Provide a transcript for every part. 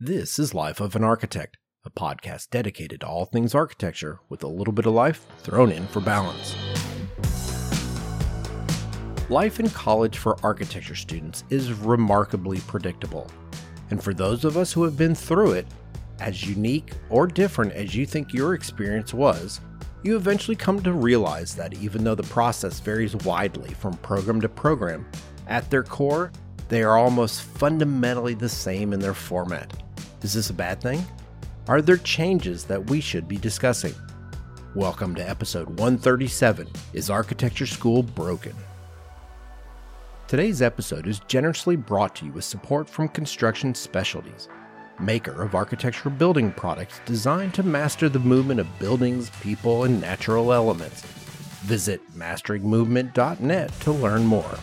This is Life of an Architect, a podcast dedicated to all things architecture with a little bit of life thrown in for balance. Life in college for architecture students is remarkably predictable. And for those of us who have been through it, as unique or different as you think your experience was, you eventually come to realize that even though the process varies widely from program to program, at their core, they are almost fundamentally the same in their format. Is this a bad thing? Are there changes that we should be discussing? Welcome to episode 137 Is Architecture School Broken? Today's episode is generously brought to you with support from Construction Specialties, maker of architectural building products designed to master the movement of buildings, people, and natural elements. Visit masteringmovement.net to learn more.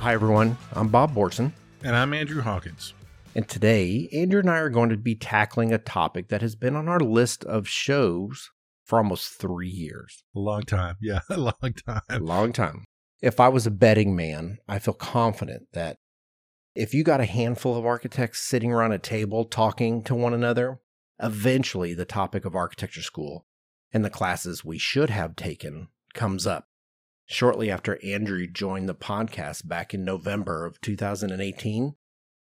Hi, everyone. I'm Bob Borson. And I'm Andrew Hawkins. And today, Andrew and I are going to be tackling a topic that has been on our list of shows for almost three years. A long time. Yeah, a long time. A long time. If I was a betting man, I feel confident that if you got a handful of architects sitting around a table talking to one another, eventually the topic of architecture school and the classes we should have taken comes up shortly after Andrew joined the podcast back in November of 2018,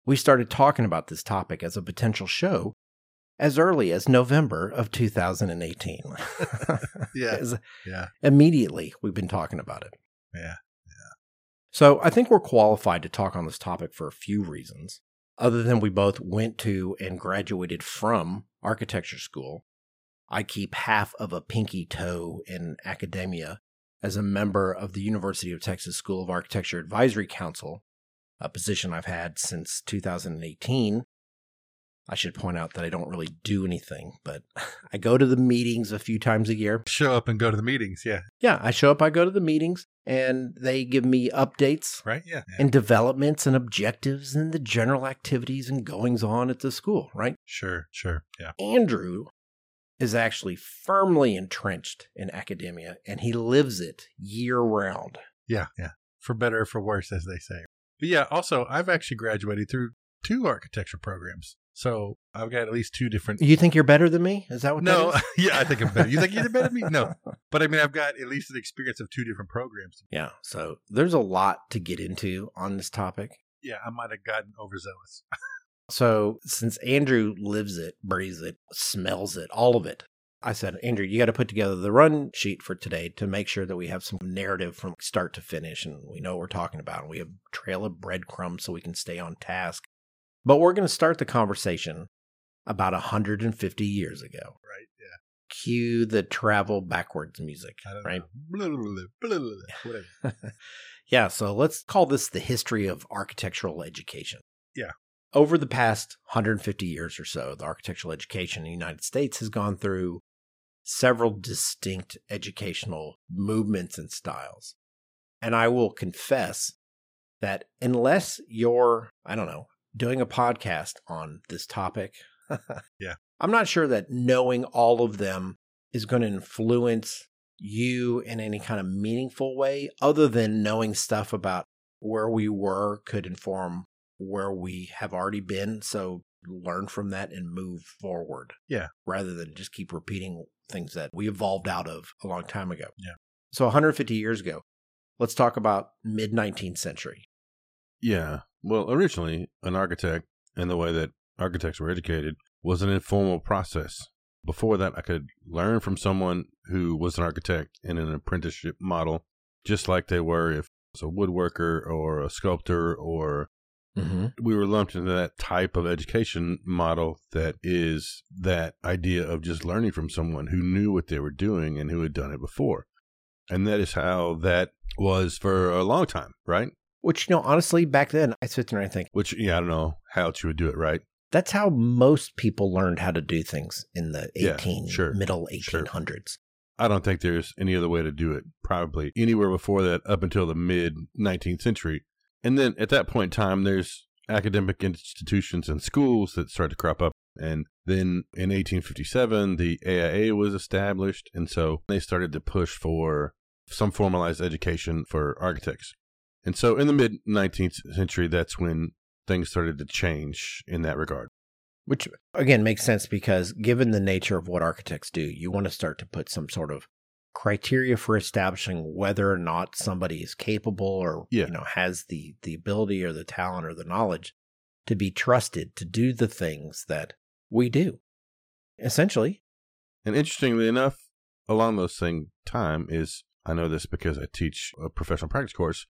we started talking about this topic as a potential show as early as November of 2018. yeah. yeah. Immediately, we've been talking about it. Yeah. Yeah. So I think we're qualified to talk on this topic for a few reasons. Other than we both went to and graduated from architecture school, I keep half of a pinky toe in academia as a member of the University of Texas School of Architecture Advisory Council, a position I've had since 2018. I should point out that I don't really do anything, but I go to the meetings a few times a year. Show up and go to the meetings, yeah. Yeah, I show up, I go to the meetings, and they give me updates. Right, yeah. yeah. And developments and objectives and the general activities and goings on at the school, right? Sure, sure, yeah. Andrew is actually firmly entrenched in academia and he lives it year round. Yeah, yeah. For better or for worse, as they say. But yeah, also, I've actually graduated through two architecture programs. So I've got at least two different. You think you're better than me? Is that what? No, yeah, I think I'm better. You think you're better than me? No, but I mean, I've got at least an experience of two different programs. Yeah, so there's a lot to get into on this topic. Yeah, I might have gotten overzealous. So, since Andrew lives it, breathes it, smells it, all of it, I said, Andrew, you got to put together the run sheet for today to make sure that we have some narrative from start to finish and we know what we're talking about. And we have trail of breadcrumbs so we can stay on task. But we're going to start the conversation about 150 years ago. Right. Yeah. Cue the travel backwards music. right. Blah, blah, blah, yeah. So let's call this the history of architectural education. Yeah. Over the past 150 years or so, the architectural education in the United States has gone through several distinct educational movements and styles. And I will confess that unless you're, I don't know, doing a podcast on this topic, yeah. I'm not sure that knowing all of them is going to influence you in any kind of meaningful way other than knowing stuff about where we were could inform where we have already been. So learn from that and move forward. Yeah. Rather than just keep repeating things that we evolved out of a long time ago. Yeah. So 150 years ago, let's talk about mid 19th century. Yeah. Well, originally, an architect and the way that architects were educated was an informal process. Before that, I could learn from someone who was an architect in an apprenticeship model, just like they were if it was a woodworker or a sculptor or Mm-hmm. We were lumped into that type of education model that is that idea of just learning from someone who knew what they were doing and who had done it before. And that is how that was for a long time, right? Which, you know, honestly, back then, I sit there and I think, which, yeah, I don't know how else you would do it, right? That's how most people learned how to do things in the 18, yeah, sure, middle 1800s. Sure. I don't think there's any other way to do it. Probably anywhere before that, up until the mid 19th century, and then at that point in time, there's academic institutions and schools that start to crop up. And then in 1857, the AIA was established. And so they started to push for some formalized education for architects. And so in the mid 19th century, that's when things started to change in that regard. Which again makes sense because given the nature of what architects do, you want to start to put some sort of criteria for establishing whether or not somebody is capable or Yeah. you know has the the ability or the talent or the knowledge to be trusted to do the things that we do. Essentially, And interestingly enough, along those same time is I know this because I teach a professional practice course,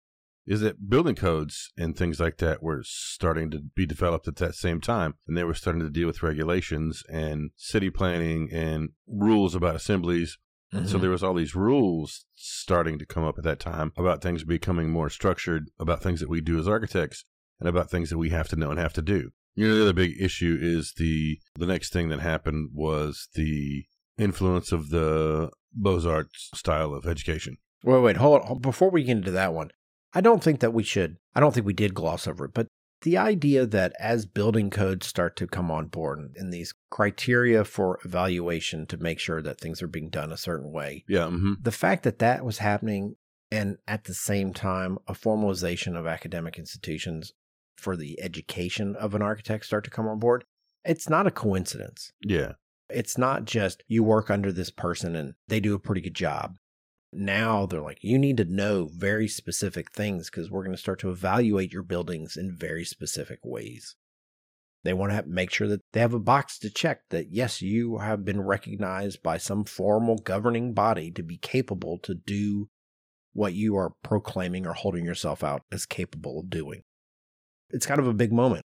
is that building codes and things like that were starting to be developed at that same time. And they were starting to deal with regulations and city planning and rules about assemblies. So mm-hmm. there was all these rules starting to come up at that time about things becoming more structured, about things that we do as architects, and about things that we have to know and have to do. You know, the other big issue is the the next thing that happened was the influence of the Beaux-Arts style of education. Wait, wait, hold on. Before we get into that one, I don't think that we should, I don't think we did gloss over it, but the idea that as building codes start to come on board and these criteria for evaluation to make sure that things are being done a certain way, Yeah, hmm the fact that that was happening and at the same time a formalization of academic institutions for the education of an architect start to come on board, it's not a coincidence. yeah, It's not just you work under this person and they do a pretty good job. Now they're like, you need to know very specific things because we're going to start to evaluate your buildings in very specific ways. They want to make sure that they have a box to check that, yes, you have been recognized by some formal governing body to be capable to do what you are proclaiming or holding yourself out as capable of doing. It's kind of a big moment.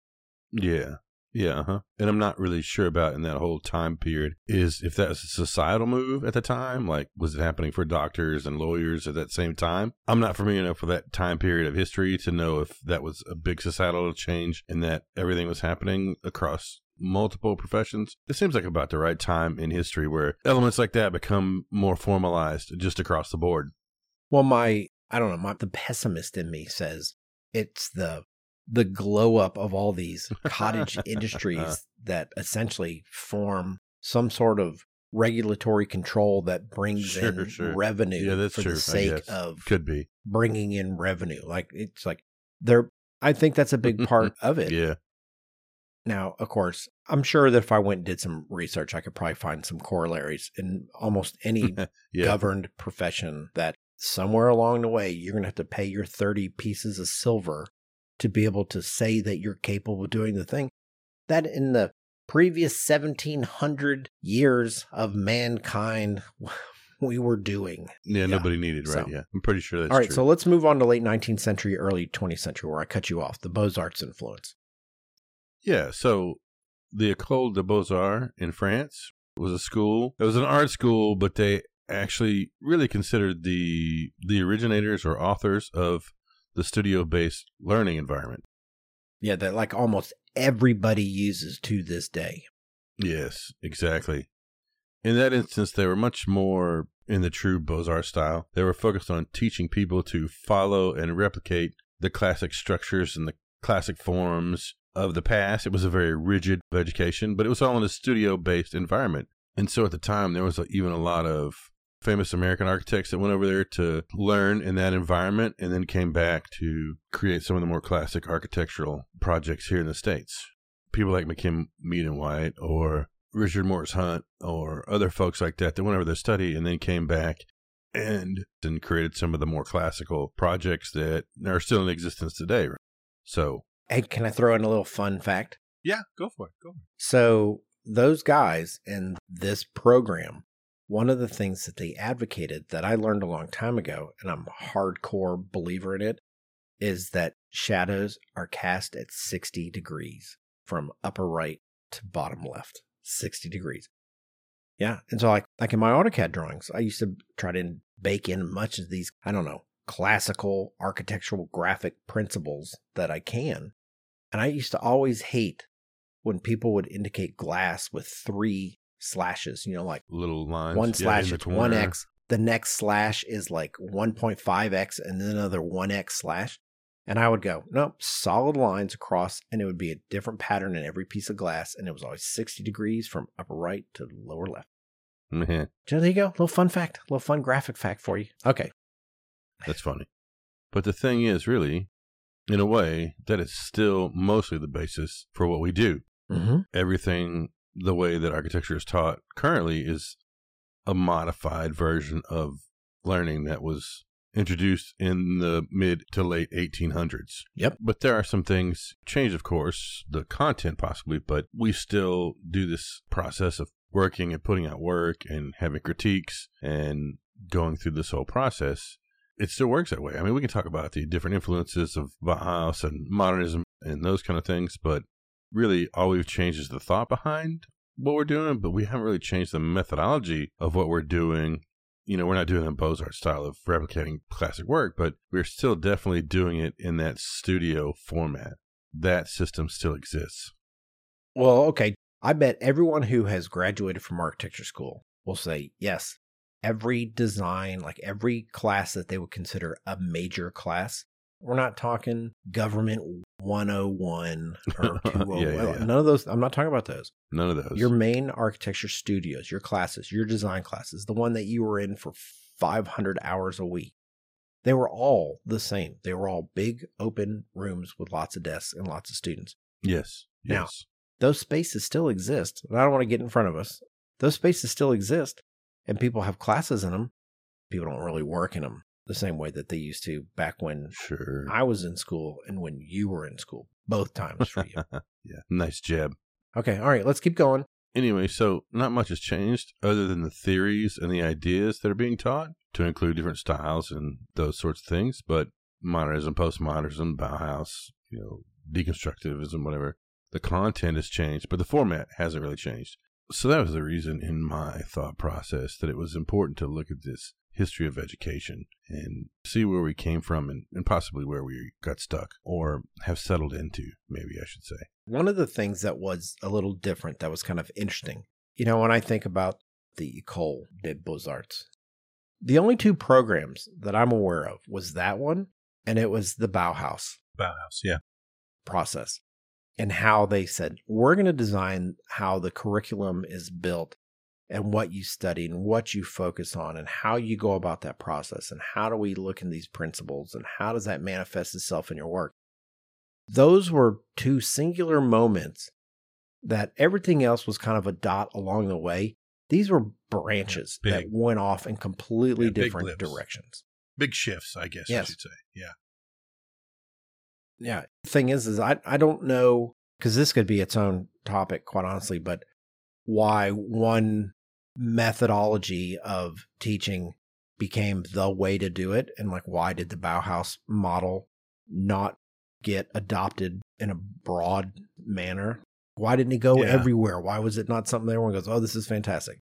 yeah, yeah. Uh-huh. And I'm not really sure about in that whole time period is if that was a societal move at the time. Like, was it happening for doctors and lawyers at that same time? I'm not familiar enough with that time period of history to know if that was a big societal change and that everything was happening across multiple professions. It seems like about the right time in history where elements like that become more formalized just across the board. Well, my I don't know, my the pessimist in me says it's the the glow up of all these cottage industries uh-huh. that essentially form some sort of regulatory control that brings Sure, in sure. revenue Yeah, that's for true, the sake of Could be. bringing in revenue. Like it's like they're I think that's a big part of it. Yeah. Now, of course, I'm sure that if I went and did some research, I could probably find some corollaries in almost any Yeah. governed profession that somewhere along the way you're going to have to pay your 30 pieces of silver to be able to say that you're capable of doing the thing that in the previous 1700 years of mankind we were doing. Yeah, Yeah. nobody needed, right? So- yeah. I'm pretty sure that's All right, true. so let's move on to late 19th century, early 20th century where I cut you off, the Beaux-Arts influence. Yeah, so the École des Beaux-Arts in France was a school. It was an art school, but they actually really considered the the originators or authors of the studio-based learning environment. Yeah, that like almost everybody uses to this day. Yes, exactly. In that instance, they were much more in the true Beaux-Arts style. They were focused on teaching people to follow and replicate the classic structures and the classic forms of the past. It was a very rigid education, but it was all in a studio-based environment. And so at the time, there was a, even a lot of famous American architects that went over there to learn in that environment and then came back to create some of the more classic architectural projects here in the States people like McKim Mead and White or Richard Morris Hunt or other folks like that that went over to study and then came back and then created some of the more classical projects that are still in existence today. So Hey, can I throw in a little fun fact? Yeah, go for it. Go for it. So, those guys in this program, one of the things that they advocated that I learned a long time ago, and I'm a hardcore believer in it, is that shadows are cast at 60 degrees from upper right to bottom left. 60 degrees. Yeah. And so, like, like in my AutoCAD drawings, I used to try to bake in much of these, I don't know, classical architectural graphic principles that I can. And I used to always hate when people would indicate glass with three slashes, you know, like little lines. one slash the one. X, the next slash is like 1.5X, and then another 1X slash. And I would go, nope, solid lines across, and it would be a different pattern in every piece of glass, and it was always 60 degrees from upper right to lower left. Mhm. So there you go. little fun fact, little fun graphic fact for you. Okay. That's funny. But the thing is, really, in a way, that is still mostly the basis for what we do. Mm-hmm. Everything, the way that architecture is taught currently, is a modified version of learning that was introduced in the mid to late 1800s. Yep. But there are some things change, of course, the content possibly, but we still do this process of working and putting out work and having critiques and going through this whole process. It still works that way. I mean, we can talk about the different influences of Bauhaus and modernism and those kind of things, but really all we've changed is the thought behind what we're doing, but we haven't really changed the methodology of what we're doing you know, we're not doing a Beaux-Arts style of replicating classic work, but we're still definitely doing it in that studio format. That system still exists. Well, okay. I bet everyone who has graduated from architecture school will say, yes, every design, like every class that they would consider a major class, we're not talking government 101 or 201. Yeah, yeah, oh yeah. None of those. I'm not talking about those. None of those. Your main architecture studios, your classes, your design classes, the one that you were in for 500 hours a week, they were all the same. They were all big open rooms with lots of desks and lots of students. yes. Now- Yes. Those spaces still exist. And I don't want to get in front of us. Those spaces still exist and people have classes in them. People don't really work in them the same way that they used to back when Sure. I was in school and when you were in school. Both times for you. yeah. Nice jab. okay. All right. Let's keep going. Anyway, so not much has changed other than the theories and the ideas that are being taught to include different styles and those sorts of things. But modernism, postmodernism, Bauhaus, you know, deconstructivism, whatever, the content has changed, but the format hasn't really changed. So that was the reason in my thought process that it was important to look at this history of education and see where we came from and, and possibly where we got stuck or have settled into, maybe I should say. One of the things that was a little different that was kind of interesting, you know, when I think about the École des Beaux-Arts, the only two programs that I'm aware of was that one and it was the Bauhaus Bauhaus, yeah. process and how they said, we're going to design how the curriculum is built and what you study and what you focus on and how you go about that process and how do we look in these principles and how does that manifest itself in your work. Those were two singular moments that everything else was kind of a dot along the way. These were branches Yeah, that went off in completely Yeah, different lips. directions. Big shifts, I guess Yes. I should say. Yeah. Yeah. Thing is, is I, I don't know, because this could be its own topic, quite honestly, but why one methodology of teaching became the way to do it. And like, why did the Bauhaus model not get adopted in a broad manner? Why didn't it go Yeah. everywhere? Why was it not something that everyone goes, oh, this is fantastic?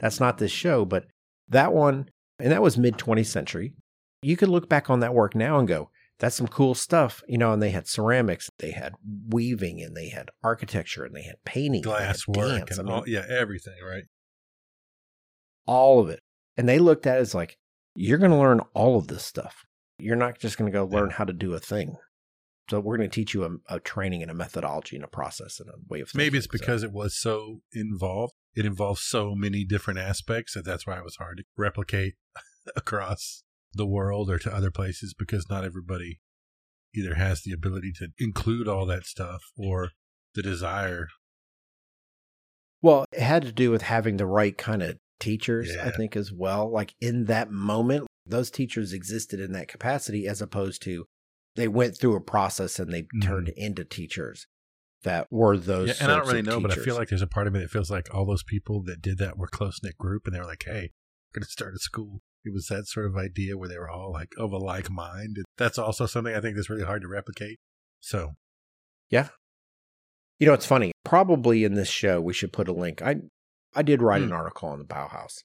That's not this show, but that one, and that was mid 20th century. You could look back on that work now and go, that's some cool stuff, you know. And they had ceramics, they had weaving, and they had architecture, and they had painting, and they had Glass work dance. and I mean, all, yeah, everything, right? All of it. And they looked at it as like, you're going to learn all of this stuff. You're not just going to go learn how to do a thing. So we're going to teach you a, a training and a methodology and a process and a way of thinking. Maybe it's So- because it was so involved. It involves so many different aspects that that's why it was hard to replicate across the world or to other places because not everybody either has the ability to include all that stuff or the desire. Well, it had to do with having the right kind of teachers, I think, as well. Like in that moment, those teachers existed in that capacity as opposed to they went through a process and they Mhm. turned into teachers that were those. Yeah, and I don't really know, but I feel like there's a part of me that feels like all those people that did that were close knit group, and they were like, "Hey, we're going to start a school." It was that sort of idea where they were all like of a like mind. That's also something I think that's really hard to replicate. So yeah. You know, it's funny. Probably in this show, we should put a link. I I did write an Hmm. article on the Bauhaus,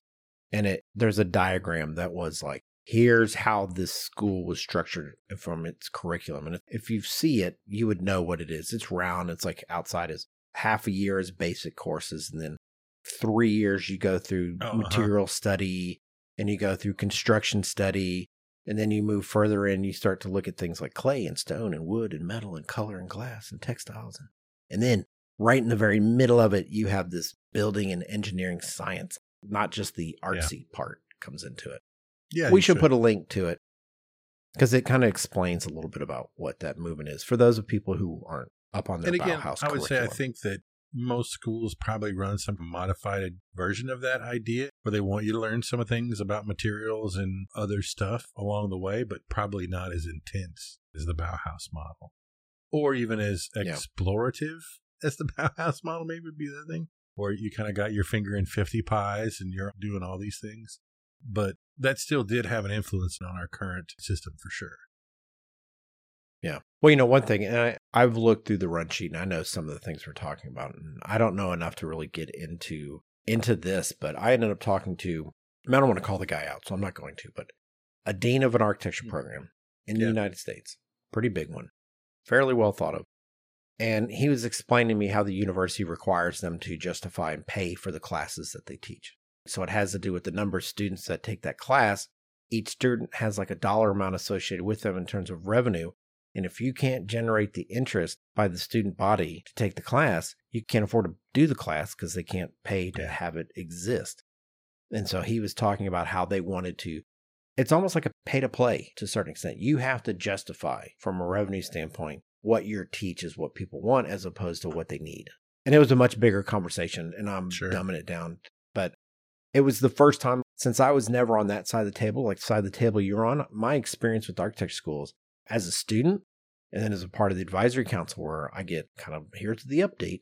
and it there's a diagram that was like, here's how this school was structured from its curriculum. And if, if you see it, you would know what it is. It's round. It's like outside is half a year is basic courses, and then three years you go through Oh, uh-huh. material study, and you go through construction study. And then you move further in, you start to look at things like clay and stone and wood and metal and color and glass and textiles and and then right in the very middle of it, you have this building and engineering science, not just the artsy part comes into it. yeah, we should, put a link to it. because it kind of explains a little bit about what that movement is for those of people who aren't up on their and again, Bauhaus I would say I think that most schools probably run some modified version of that idea where they want you to learn some of things about materials and other stuff along the way, but probably not as intense as the Bauhaus model. Or even as Yeah. explorative as the Bauhaus model maybe would be the thing. Or you kind of got your finger in 50 pies and you're doing all these things. But that still did have an influence on our current system for sure. Yeah. Well, you know, one thing, and I, I've looked through the run sheet and I know some of the things we're talking about, and I don't know enough to really get into into this, but I ended up talking to I don't want to call the guy out, so I'm not going to, but a dean of an architecture hmm. program in the Yeah. United States, pretty big one, fairly well thought of. And he was explaining to me how the university requires them to justify and pay for the classes that they teach. So it has to do with the number of students that take that class. Each student has like a dollar amount associated with them in terms of revenue. And if you can't generate the interest by the student body to take the class, you can't afford to do the class because they can't pay to have it exist. And so he was talking about how they wanted to, it's almost like a pay to play to a certain extent. You have to justify from a revenue standpoint what your teach is what people want as opposed to what they need. And it was a much bigger conversation, and I'm Sure. dumbing it down. But it was the first time since I was never on that side of the table, like the side of the table you're on. My experience with architecture schools as a student and then as a part of the advisory council where I get kind of here's the update.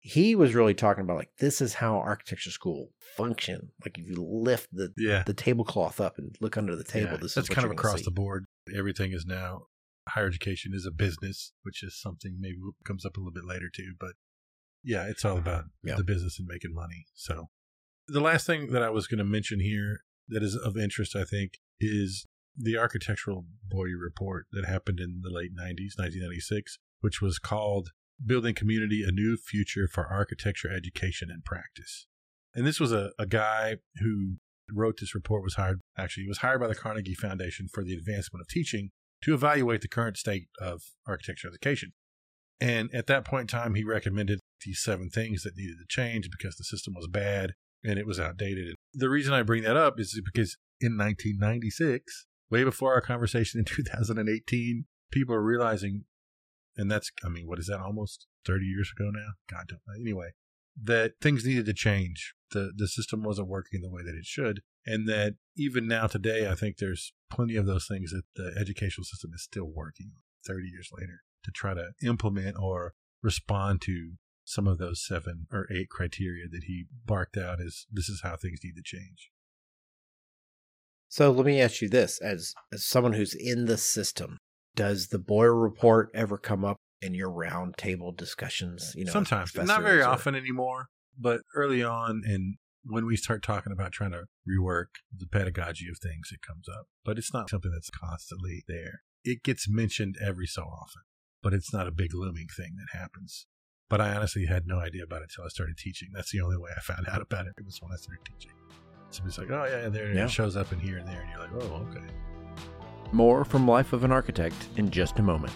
He was really talking about like this is how architecture school function. Like if you lift the Yeah. the tablecloth up and look under the table, Yeah, this that's kind of across the board. Everything is now higher education is a business, which is something maybe comes up a little bit later too. But yeah, it's all mm-hmm. about Yeah. the business and making money. So the last thing that I was going to mention here that is of interest, I think, is the architectural Boyer report that happened in the late 90s, 1996, which was called Building Community A New Future for Architecture Education and Practice. And this was a, a guy who wrote this report was hired actually he was hired by the Carnegie Foundation for the Advancement of Teaching to evaluate the current state of architecture education. And at that point in time, he recommended these seven things that needed to change because the system was bad and it was outdated. The reason I bring that up is because in 1996, way before our conversation in 2018, people are realizing, and that's, I mean, what is that, almost 30 years ago now? God, don't. Anyway, that things needed to change. The, the system wasn't working the way that it should. And that even now, today, I think there's plenty of those things that the educational system is still working 30 years later to try to implement or respond to some of those seven or eight criteria that he barked out as this is how things need to change. So let me ask you this: as as someone who's in the system, does the Boyer report ever come up in your roundtable discussions? You know, Sometimes, not very or- often anymore, but early on, and when we start talking about trying to rework the pedagogy of things, it comes up. But it's not something that's constantly there. It gets mentioned every so often, but it's not a big looming thing that happens. But I honestly had no idea about it until I started teaching. That's the only way I found out about it. It was when I started teaching. Somebody's like, "Oh yeah, there Yeah. it shows up in here and there," and you're like, "Oh, okay." More from Life of an Architect in just a moment.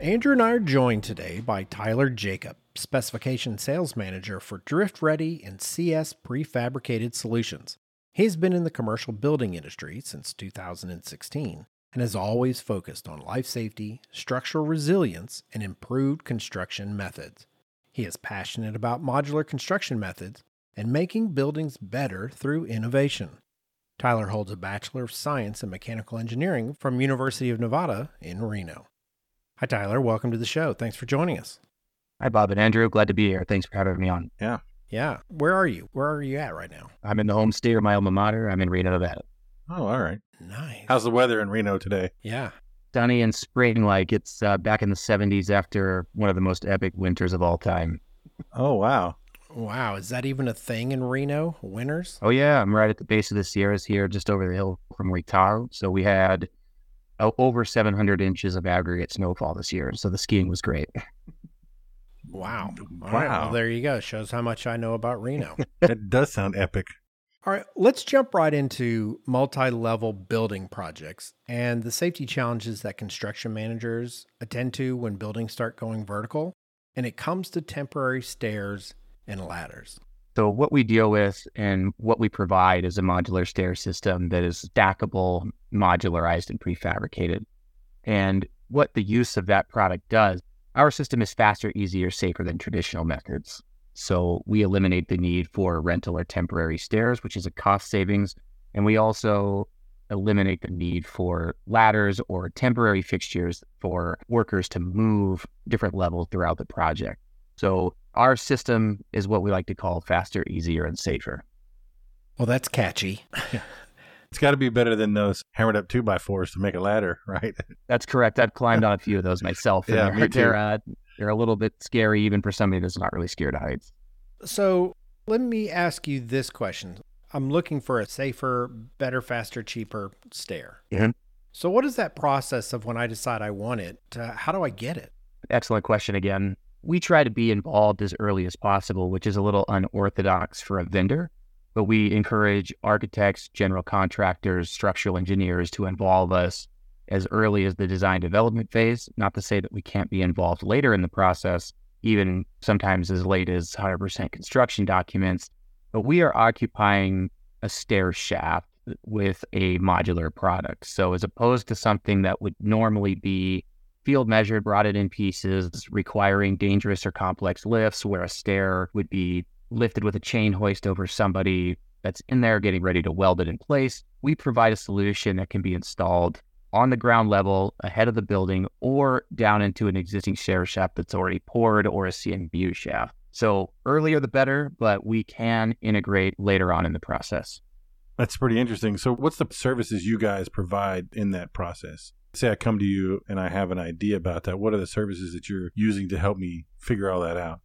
Andrew and I are joined today by Tyler Jacob, Specification Sales Manager for Drift Ready and CS Prefabricated Solutions. He's been in the commercial building industry since 2016 and has always focused on life safety, structural resilience, and improved construction methods. He is passionate about modular construction methods and making buildings better through innovation. Tyler holds a Bachelor of Science in Mechanical Engineering from University of Nevada in Reno. Hi Tyler, welcome to the show. Thanks for joining us. Hi, Bob and Andrew. Glad to be here. Thanks for having me on. Yeah, Yeah. where are you? Where are you at right now? I'm in the home state of my alma mater. I'm in Reno, Nevada. Oh, all right. Nice. How's the weather in Reno today? yeah. Sunny and spring like. It's uh, back in the 70s after one of the most epic winters of all time. Oh, wow. Wow, is that even a thing in Reno? Winters? Oh, yeah. I'm right at the base of the Sierras here, just over the hill from Waitaro. So we had uh, over 700 inches of aggregate snowfall this year. So the skiing was great. Wow. All right, Wow. well, there you go. Shows how much I know about Reno. That does sound epic. All right, let's jump right into multi level building projects and the safety challenges that construction managers attend to when buildings start going vertical. And it comes to temporary stairs and ladders. So, what we deal with and what we provide is a modular stair system that is stackable, modularized, and prefabricated. And what the use of that product does, our system is faster, easier, safer than traditional methods. So, we eliminate the need for rental or temporary stairs, which is a cost savings. And we also eliminate the need for ladders or temporary fixtures for workers to move different levels throughout the project. So our system is what we like to call faster, easier, and safer. Well, that's catchy. It's got to be better than those hammered up two by fours to make a ladder, right? That's correct. I've climbed on a few of those myself. And Yeah, they're, me too. They're, uh, they're a little bit scary, even for somebody that's not really scared of heights. So let me ask you this question. I'm looking for a safer, better, faster, cheaper stair. Mhm. So what is that process of when I decide I want it? Uh, how do I get it? Excellent question again. We try to be involved as early as possible, which is a little unorthodox for a vendor, but we encourage architects, general contractors, structural engineers to involve us as early as the design development phase. Not to say that we can't be involved later in the process, even sometimes as late as 100% construction documents, but we are occupying a stair shaft with a modular product. So as opposed to something that would normally be field measured, brought it in pieces, requiring dangerous or complex lifts, where a stair would be lifted with a chain hoist over somebody that's in there getting ready to weld it in place. We provide a solution that can be installed on the ground level ahead of the building or down into an existing stair shaft that's already poured or a CMU shaft. So earlier the better, but we can integrate later on in the process. That's pretty interesting. So, what's the services you guys provide in that process? Say I come to you and I have an idea about that. What are the services that you're using to help me figure all that out?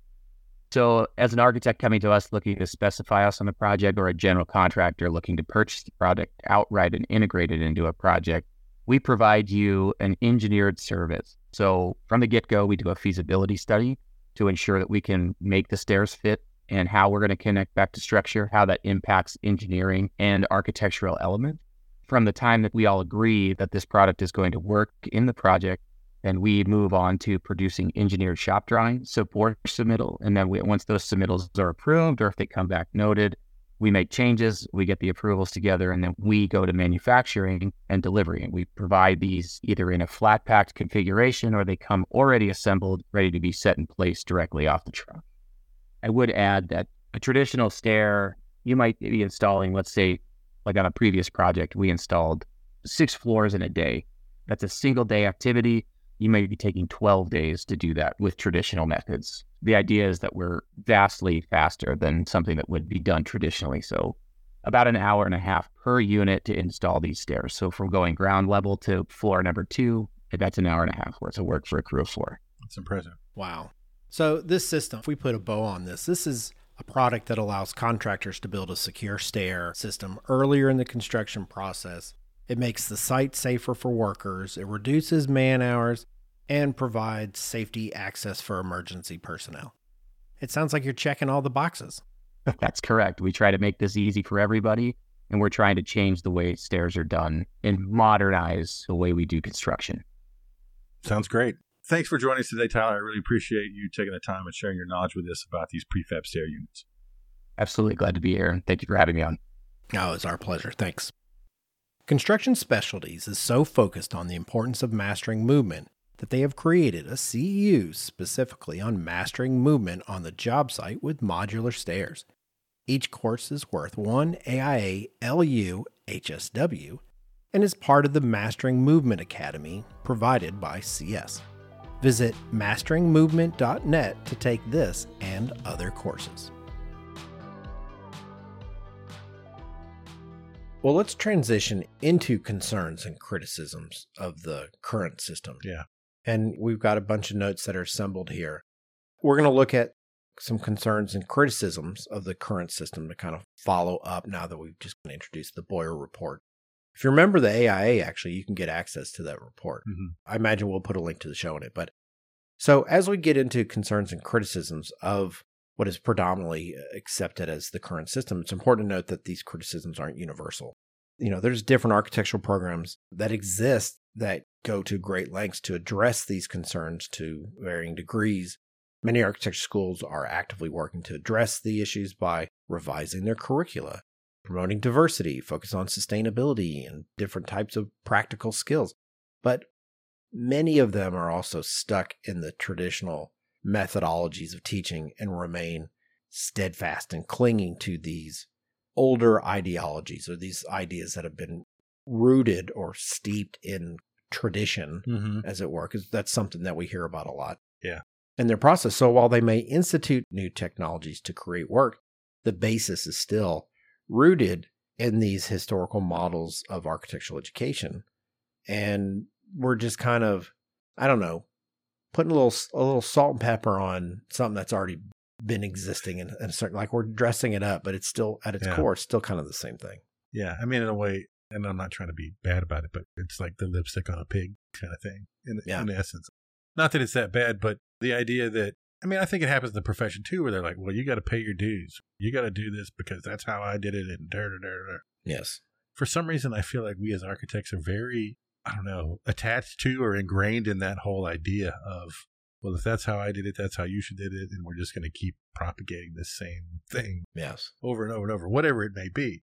So, as an architect coming to us looking to specify us on the project, or a general contractor looking to purchase the product outright and integrate it into a project, we provide you an engineered service. So, from the get go, we do a feasibility study to ensure that we can make the stairs fit and how we're going to connect back to structure, how that impacts engineering and architectural elements. From the time that we all agree that this product is going to work in the project, and we move on to producing engineered shop drawings so for submittal and then we, once those submittals are approved or if they come back noted we make changes we get the approvals together and then we go to manufacturing and delivery and we provide these either in a flat packed configuration or they come already assembled ready to be set in place directly off the truck. I would add that a traditional stair you might be installing let's say like on a previous project we installed six floors in a day. That's a single day activity you may be taking 12 days to do that with traditional methods. The idea is that we're vastly faster than something that would be done traditionally. So, about an hour and a half per unit to install these stairs. So, from going ground level to floor number two, that's an hour and a half worth of work for a crew of four. That's impressive. Wow. So this system, if we put a bow on this, this is a product that allows contractors to build a secure stair system earlier in the construction process. It makes the site safer for workers, it reduces man hours, and provides safety access for emergency personnel. It sounds like you're checking all the boxes. That's correct. We try to make this easy for everybody, and we're trying to change the way stairs are done and modernize the way we do construction. Sounds great. Thanks for joining us today, Tyler. I really appreciate you taking the time and sharing your knowledge with us about these prefab stair units. Absolutely glad to be here, and thank you for having me on. Oh, it's our pleasure. Thanks. Construction Specialties is so focused on the importance of mastering movement that they have created a CEU specifically on mastering movement on the job site with modular stairs. Each course is worth one AIA LU HSW and is part of the Mastering Movement Academy provided by CS. Visit masteringmovement.net to take this and other courses. Well, let's transition into concerns and criticisms of the current system. Yeah. And we've got a bunch of notes that are assembled here. We're going to look at some concerns and criticisms of the current system to kind of follow up now that we've just introduced the Boyer report. If you remember the AIA, actually, you can get access to that report. Mhm. I imagine we'll put a link to the show in it. But so as we get into concerns and criticisms of what is predominantly uh, accepted as the current system, it's important to note that these criticisms aren't universal. You know, there's different architectural programs that exist that go to great lengths to address these concerns to varying degrees. Many architecture schools are actively working to address the issues by revising their curricula, promoting diversity, focus on sustainability and different types of practical skills. But many of them are also stuck in the traditional methodologies of teaching and remain steadfast and clinging to these older ideologies or these ideas that have been rooted or steeped in tradition, Mm-hmm. as it were, because that's something that we hear about a lot. Yeah. In their process. So while they may institute new technologies to create work, the basis is still rooted in these historical models of architectural education. And we're just kind of, I don't know, putting a little a little salt and pepper on something that's already been existing in, in a certain like we're dressing it up, but it's still at its Yeah. core, it's still kind of the same thing. Yeah, I mean, in a way, and I'm not trying to be bad about it, but it's like the lipstick on a pig kind of thing. In, Yeah. in essence, not that it's that bad, but the idea that I mean, I think it happens in the profession too, where they're like, "Well, you got to pay your dues. You got to do this because that's how I did it." And da da da da. Yes. For some reason, I feel like we as architects are very, I don't know, attached to or ingrained in that whole idea of, well, if that's how I did it, that's how you should did it, and we're just going to keep propagating this same thing Yes. over and over and over, whatever it may be.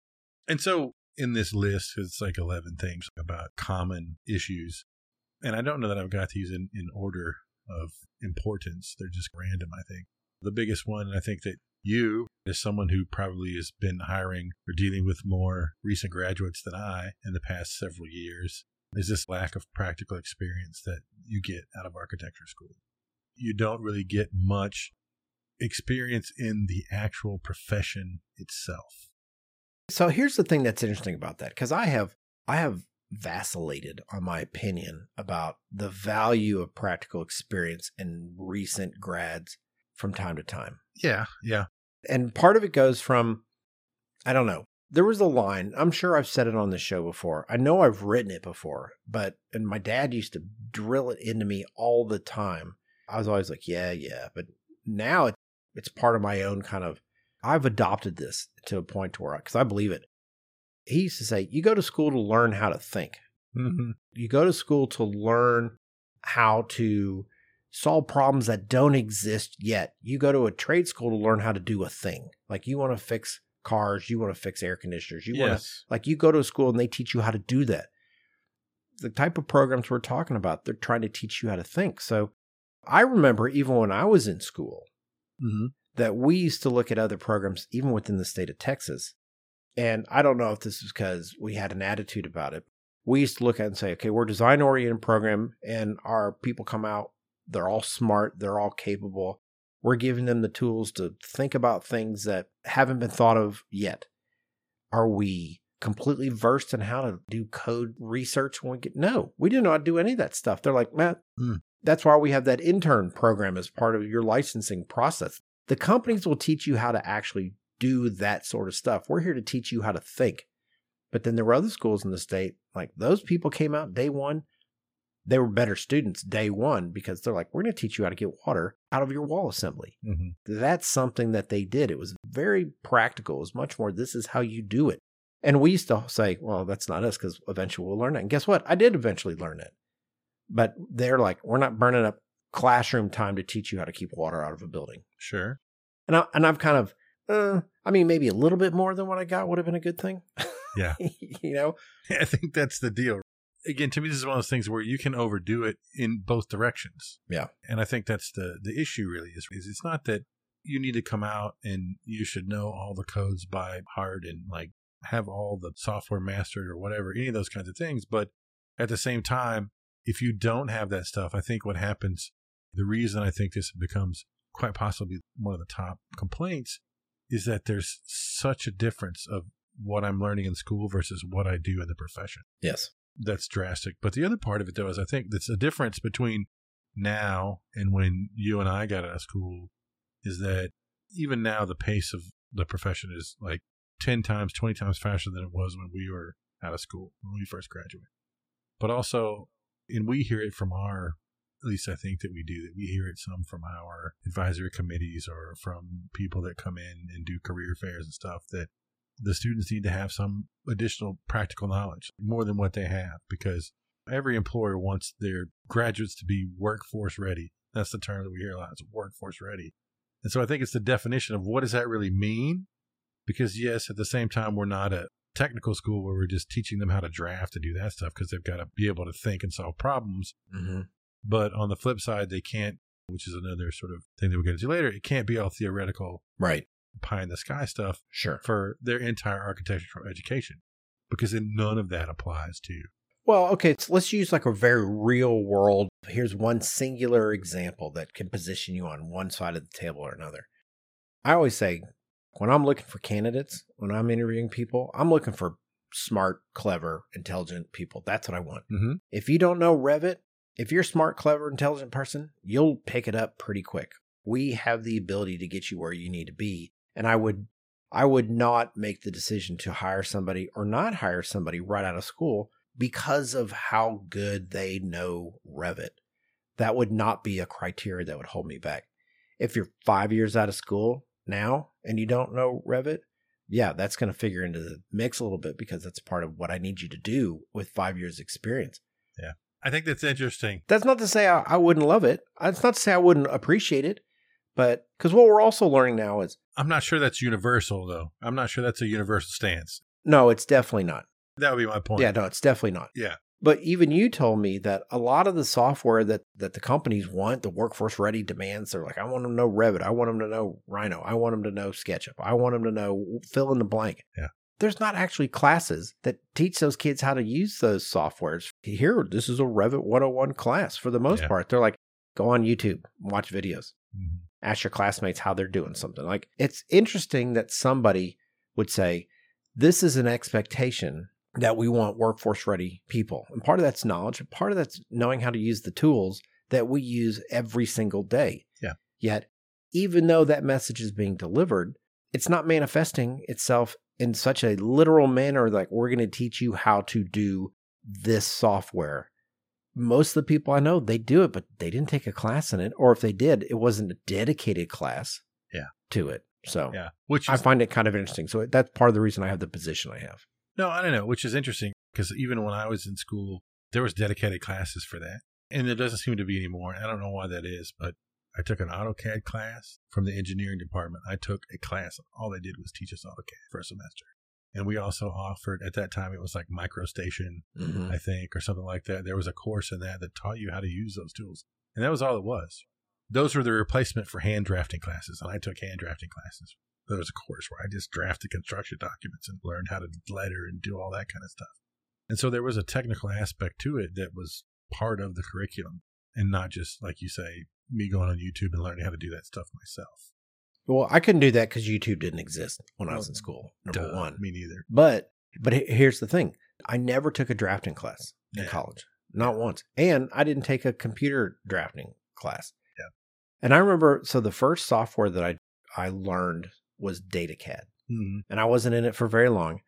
And so in this list, it's like 11 things about common issues. And I don't know that I've got these in, in order of importance. They're just random, I think. The biggest one, and I think that you, as someone who probably has been hiring or dealing with more recent graduates than I in the past several years, is this lack of practical experience that you get out of architecture school. You don't really get much experience in the actual profession itself. So here's the thing that's interesting about that because I have I have vacillated on my opinion about the value of practical experience in recent grads from time to time. Yeah, yeah. And part of it goes from I don't know. There was a line, I'm sure I've said it on the show before. I know I've written it before, but and my dad used to drill it into me all the time. I was always like, yeah, yeah, but now it, it's part of my own kind of I've adopted this to a point to where because I believe it. He used to say, "You go to school to learn how to think. Mm-hmm. You go to school to learn how to solve problems that don't exist yet. You go to a trade school to learn how to do a thing. Like you want to fix cars, you want to fix air conditioners, you want to like you go to a school and they teach you how to do that. The type of programs we're talking about, they're trying to teach you how to think. So I remember even when I was in school, Mm-hmm. that we used to look at other programs, even within the state of Texas. And I don't know if this is because we had an attitude about it. We used to look at and say, okay, we're a design oriented program and our people come out, they're all smart, they're all capable. We're giving them the tools to think about things that haven't been thought of yet. Are we completely versed in how to do code research when we get no, we do not know how to do any of that stuff. They're like, Matt, Hmm. that's why we have that intern program as part of your licensing process. The companies will teach you how to actually do that sort of stuff. We're here to teach you how to think. But then there were other schools in the state, like those people came out day one. They were better students day one because they're like, we're going to teach you how to get water out of your wall assembly. Mm-hmm. That's something that they did. It was very practical. It was much more, this is how you do it. And we used to say, well, that's not us because eventually we'll learn it. And guess what? I did eventually learn it. But they're like, we're not burning up classroom time to teach you how to keep water out of a building. Sure. And, I, and I've kind of, uh, I mean, maybe a little bit more than what I got would have been a good thing. Yeah. you know? I think that's the deal. Again, to me, this is one of those things where you can overdo it in both directions. Yeah. And I think that's the the issue. Really, is, is it's not that you need to come out and you should know all the codes by heart and like have all the software mastered or whatever, any of those kinds of things. But at the same time, if you don't have that stuff, I think what happens, the reason I think this becomes quite possibly one of the top complaints is that there's such a difference of what I'm learning in school versus what I do in the profession. Yes. That's drastic. But the other part of it, though, is I think that's a difference between now and when you and I got out of school is that even now the pace of the profession is like 10 times, 20 times faster than it was when we were out of school, when we first graduated. But also, and we hear it from our, at least I think that we do, that we hear it some from our advisory committees or from people that come in and do career fairs and stuff that the students need to have some additional practical knowledge more than what they have because every employer wants their graduates to be workforce ready That's the term that we hear a lot. It's workforce ready. And so I think it's the definition of what does that really mean? Because yes, at the same time, we're not a technical school where we're just teaching them how to draft and do that stuff because they've got to be able to think and solve problems. Mm-hmm. But on the flip side, they can't, which is another sort of thing that we'll get into later. It can't be all theoretical Right. Pie in the sky stuff Sure. for their entire architectural education because then none of that applies to you. Well, okay, so let's use like a very real world. Here's one singular example that can position you on one side of the table or another. I always say when I'm looking for candidates, when I'm interviewing people, I'm looking for smart, clever, intelligent people. That's what I want. mm-hmm. If you don't know Revit, if you're a smart, clever, intelligent person, you'll pick it up pretty quick. We have the ability to get you where you need to be. And I would I would not make the decision to hire somebody or not hire somebody right out of school because of how good they know Revit. That would not be a criteria that would hold me back. If you're 5 years out of school now and you don't know Revit, yeah, that's going to figure into the mix a little bit because that's part of what I need you to do with 5 years experience. Yeah. I think that's interesting. That's not to say I, I wouldn't love it. That's not to say I wouldn't appreciate it. But because what we're also learning now is I'm not sure that's universal though. I'm not sure that's a universal stance. no, it's definitely not. That would be my point. Yeah, no, it's definitely not. Yeah. But even you told me that a lot of the software that, that the companies want, the workforce ready demands, they're like, I want them to know Revit. I want them to know Rhino. I want them to know SketchUp. I want them to know fill in the blank. Yeah. There's not actually classes that teach those kids how to use those softwares. Here, this is a Revit 101 class for the most Yeah. part. They're like, go on YouTube, watch videos. Mhm. Ask your classmates how they're doing something. Like it's interesting that somebody would say, This is an expectation that we want workforce ready people. And part of that's knowledge, and part of that's knowing how to use the tools that we use every single day. Yeah. Yet, even though that message is being delivered, it's not manifesting itself in such a literal manner like we're going to teach you how to do this software most of the people I know, they do it, but they didn't take a class in it. Or if they did, it wasn't a dedicated class Yeah. to it. So Yeah. Which I find it kind of interesting. So that's part of the reason I have the position I have. no, I don't know, which is interesting because even when I was in school, there was dedicated classes for that. And there doesn't seem to be anymore. I don't know why that is, but I took an AutoCAD class from the engineering department. I took a class. All they did was teach us AutoCAD for a semester. And we also offered, at that time, it was like MicroStation, Mm-hmm. I think, or something like that. There was a course in that that taught you how to use those tools. And that was all it was. Those were the replacement for hand drafting classes. And I took hand drafting classes. There was a course where I just drafted construction documents and learned how to letter and do all that kind of stuff. And so there was a technical aspect to it that was part of the curriculum and not just, like you say, me going on YouTube and learning how to do that stuff myself. Well, I couldn't do that because YouTube didn't exist when I was in school. Number Duh, one. Me neither. But but he- here's the thing: I never took a drafting class in Yeah. college, not once, and I didn't take a computer drafting class. Yeah. And I remember, so the first software that I I learned was DataCAD, Mm-hmm. and I wasn't in it for very long.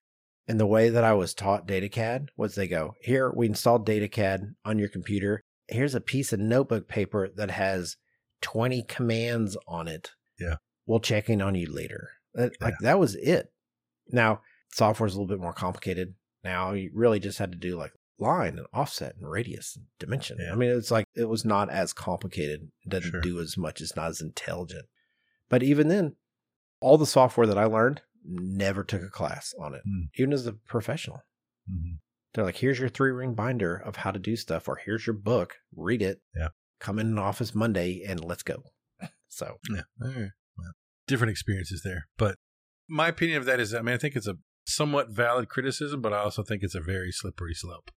And the way that I was taught DataCAD was they go, here we installed DataCAD on your computer. Here's a piece of notebook paper that has 20 commands on it. Yeah. We'll check in on you later. That- Like that was it. Now, software's a little bit more complicated. Now you really just had to do like line and offset and radius and dimension. Yeah. I mean, it's like it was not as complicated. It doesn't Sure. do as much. It's not as intelligent. But even then, all the software that I learned never took a class on it, Hmm. even as a professional. Mm-hmm. They're like, here's your three ring binder of how to do stuff, or here's your book, read it. Yeah. Come in an office Monday and let's go. So, Yeah. All right. Different experiences there. But my opinion of that is, I mean, I think it's a somewhat valid criticism, but I also think it's a very slippery slope.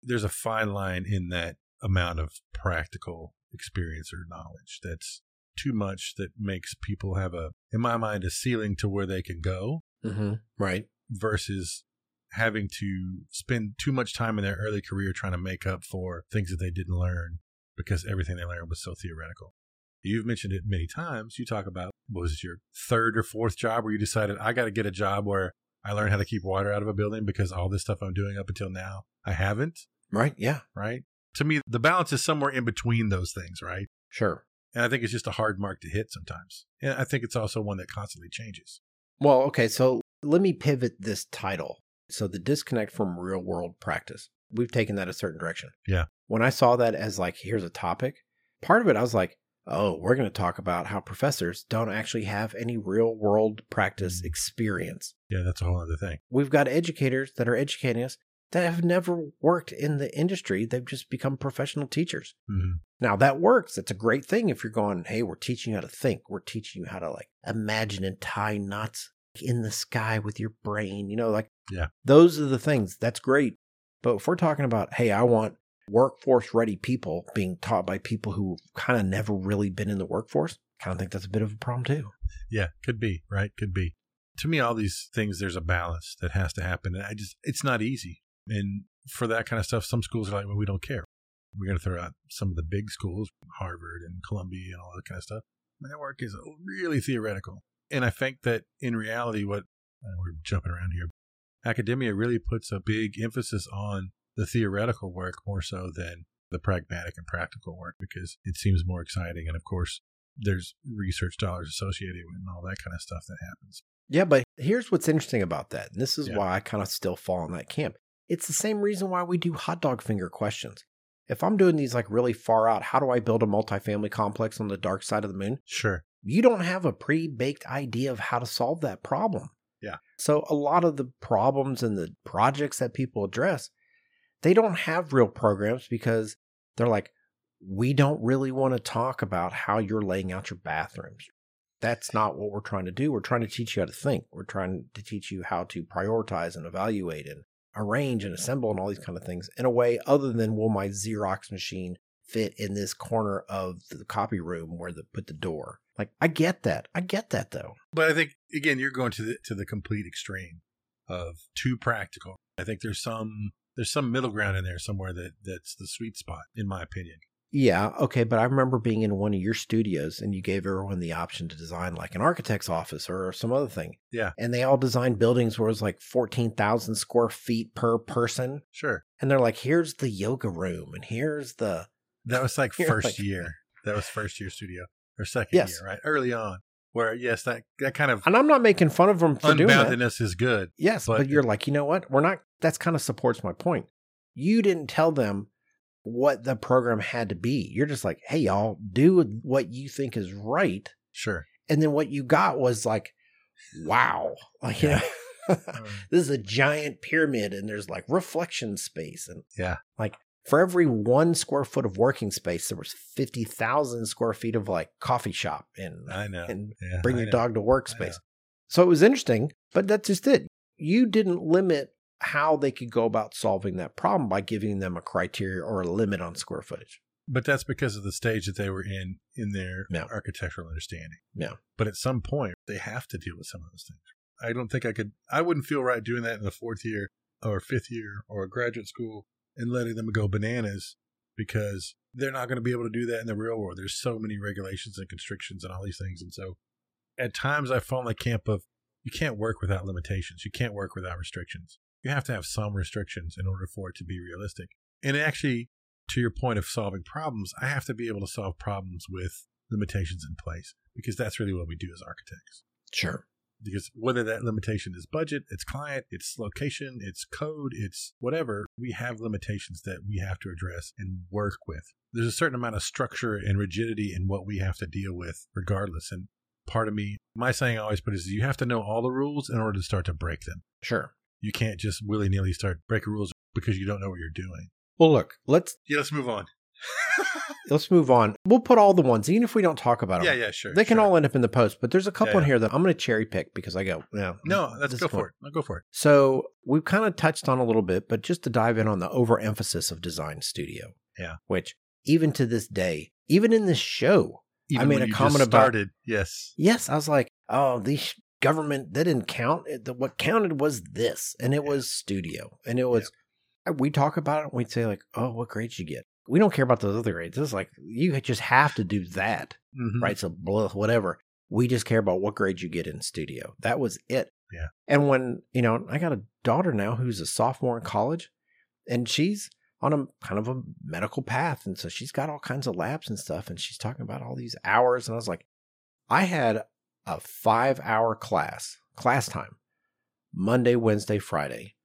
There's a fine line in that amount of practical experience or knowledge that's too much that makes people have a, in my mind, a ceiling to where they can go mm-hmm. right. versus having to spend too much time in their early career trying to make up for things that they didn't learn because everything they learned was so theoretical. You've mentioned it many times. You talk about what was it your third or fourth job where you decided I got to get a job where I learn how to keep water out of a building because all this stuff I'm doing up until now I haven't, Right. Yeah. right? To me, the balance is somewhere in between those things, right? Sure. And I think it's just a hard mark to hit sometimes. And I think it's also one that constantly changes. Well, okay. So let me pivot this title. So the disconnect from real world practice. We've taken that a certain direction. Yeah. When I saw that as like, here's a topic, part of it, I was like, oh, we're going to talk about how professors don't actually have any real world practice experience. Yeah, that's a whole other thing. We've got educators that are educating us that have never worked in the industry. They've just become professional teachers. hmm Now that works. It's a great thing if you're going, hey, we're teaching you how to think. We're teaching you how to like imagine and tie knots in the sky with your brain. You know, like Yeah. those are the things. That's great. But if we're talking about, hey, I want workforce ready people being taught by people who kind of never really been in the workforce, kind of think that's a bit of a problem too. Yeah, could be, right? Could be. To me, all these things, there's a balance that has to happen. And I just, it's not easy. And for that kind of stuff, some schools are like, well, we don't care. We're going to throw out some of the big schools, Harvard and Columbia and all that kind of stuff. And that work is really theoretical. And I think that in reality, what uh, we're jumping around here, academia really puts a big emphasis on the theoretical work more so than the pragmatic and practical work because it seems more exciting. And of course, there's research dollars associated with it and all that kind of stuff that happens. Yeah, but here's what's interesting about that. And this is Yeah. why I kind of still fall in that camp. It's the same reason why we do hot dog finger questions. If I'm doing these like really far out, how do I build a multifamily complex on the dark side of the moon? Sure. You don't have a pre baked idea of how to solve that problem. Yeah. So a lot of the problems and the projects that people address, they don't have real programs because they're like, we don't really want to talk about how you're laying out your bathrooms. That's not what we're trying to do. We're trying to teach you how to think. We're trying to teach you how to prioritize and evaluate and arrange and assemble and all these kind of things in a way other than will my Xerox machine fit in this corner of the copy room where they put the door. Like I get that. I get that though. But I think again, you're going to the to the complete extreme of too practical. I think there's some there's some middle ground in there somewhere that that's the sweet spot, in my opinion. Yeah, okay, but I remember being in one of your studios and you gave everyone the option to design like an architect's office or some other thing. Yeah. And they all designed buildings where it was like 14,000 square feet per person. Sure. And they're like, here's the yoga room and here's the. That was like first like- year. That was first year studio or second Yes. year, right? Early on. Where yes, that that kind of And I'm not making fun of them for doing unboundedness is good. Yes, but, but- you're like, you know what? We're not, that's kind of supports my point. You didn't tell them what the program had to be. You're just like, hey, y'all, do what you think is right. Sure. And then what you got was like, wow. Like, you know, mm. this is a giant pyramid and there's like reflection space. And Yeah. like for every one square foot of working space, there was 50,000 square feet of like coffee shop and, I know. and Yeah, bring I your know. dog to work space. So it was interesting, but that's just it. You didn't limit how they could go about solving that problem by giving them a criteria or a limit on square footage. But that's because of the stage that they were in in their Yeah. architectural understanding. Yeah. But at some point, they have to deal with some of those things. I don't think I could. I wouldn't feel right doing that in the fourth year or fifth year or a graduate school and letting them go bananas because they're not going to be able to do that in the real world. There's so many regulations and constrictions and all these things, and so at times I fall in the camp of you can't work without limitations. You can't work without restrictions. You have to have some restrictions in order for it to be realistic. And actually, to your point of solving problems, I have to be able to solve problems with limitations in place because that's really what we do as architects. Sure. Because whether that limitation is budget, it's client, it's location, it's code, it's whatever, we have limitations that we have to address and work with. There's a certain amount of structure and rigidity in what we have to deal with regardless. And part of me, my saying I always put is you have to know all the rules in order to start to break them. Sure. You can't just willy nilly start breaking rules because you don't know what you're doing. Well, look, let's Yeah, let's move on. Let's move on. We'll put all the ones, even if we don't talk about them. Yeah, yeah, sure. They can sure. all end up in the post, but there's a couple Yeah, in here that I'm going to cherry pick because I go, no, No, let's go for it. No, go for it. So we've kind of touched on a little bit, but just to dive in on the overemphasis of design studio. Yeah. Which even to this day, even in this show, Even made when a comment about- started. Yes. yes, I was like, oh, these government that didn't count. The- What counted was this, and it Yeah. was studio, and it was. We talk about it, and we'd say like, oh, what grades you get? We don't care about those other grades. It's like you just have to do that, Mhm. right? So blah, whatever. We just care about what grades you get in studio. That was it. Yeah. And when you know, I got a daughter now who's a sophomore in college, and she's on a kind of a medical path, and so she's got all kinds of labs and stuff, and she's talking about all these hours, and I was like, I had a five-hour class, class time, Monday, Wednesday, Friday.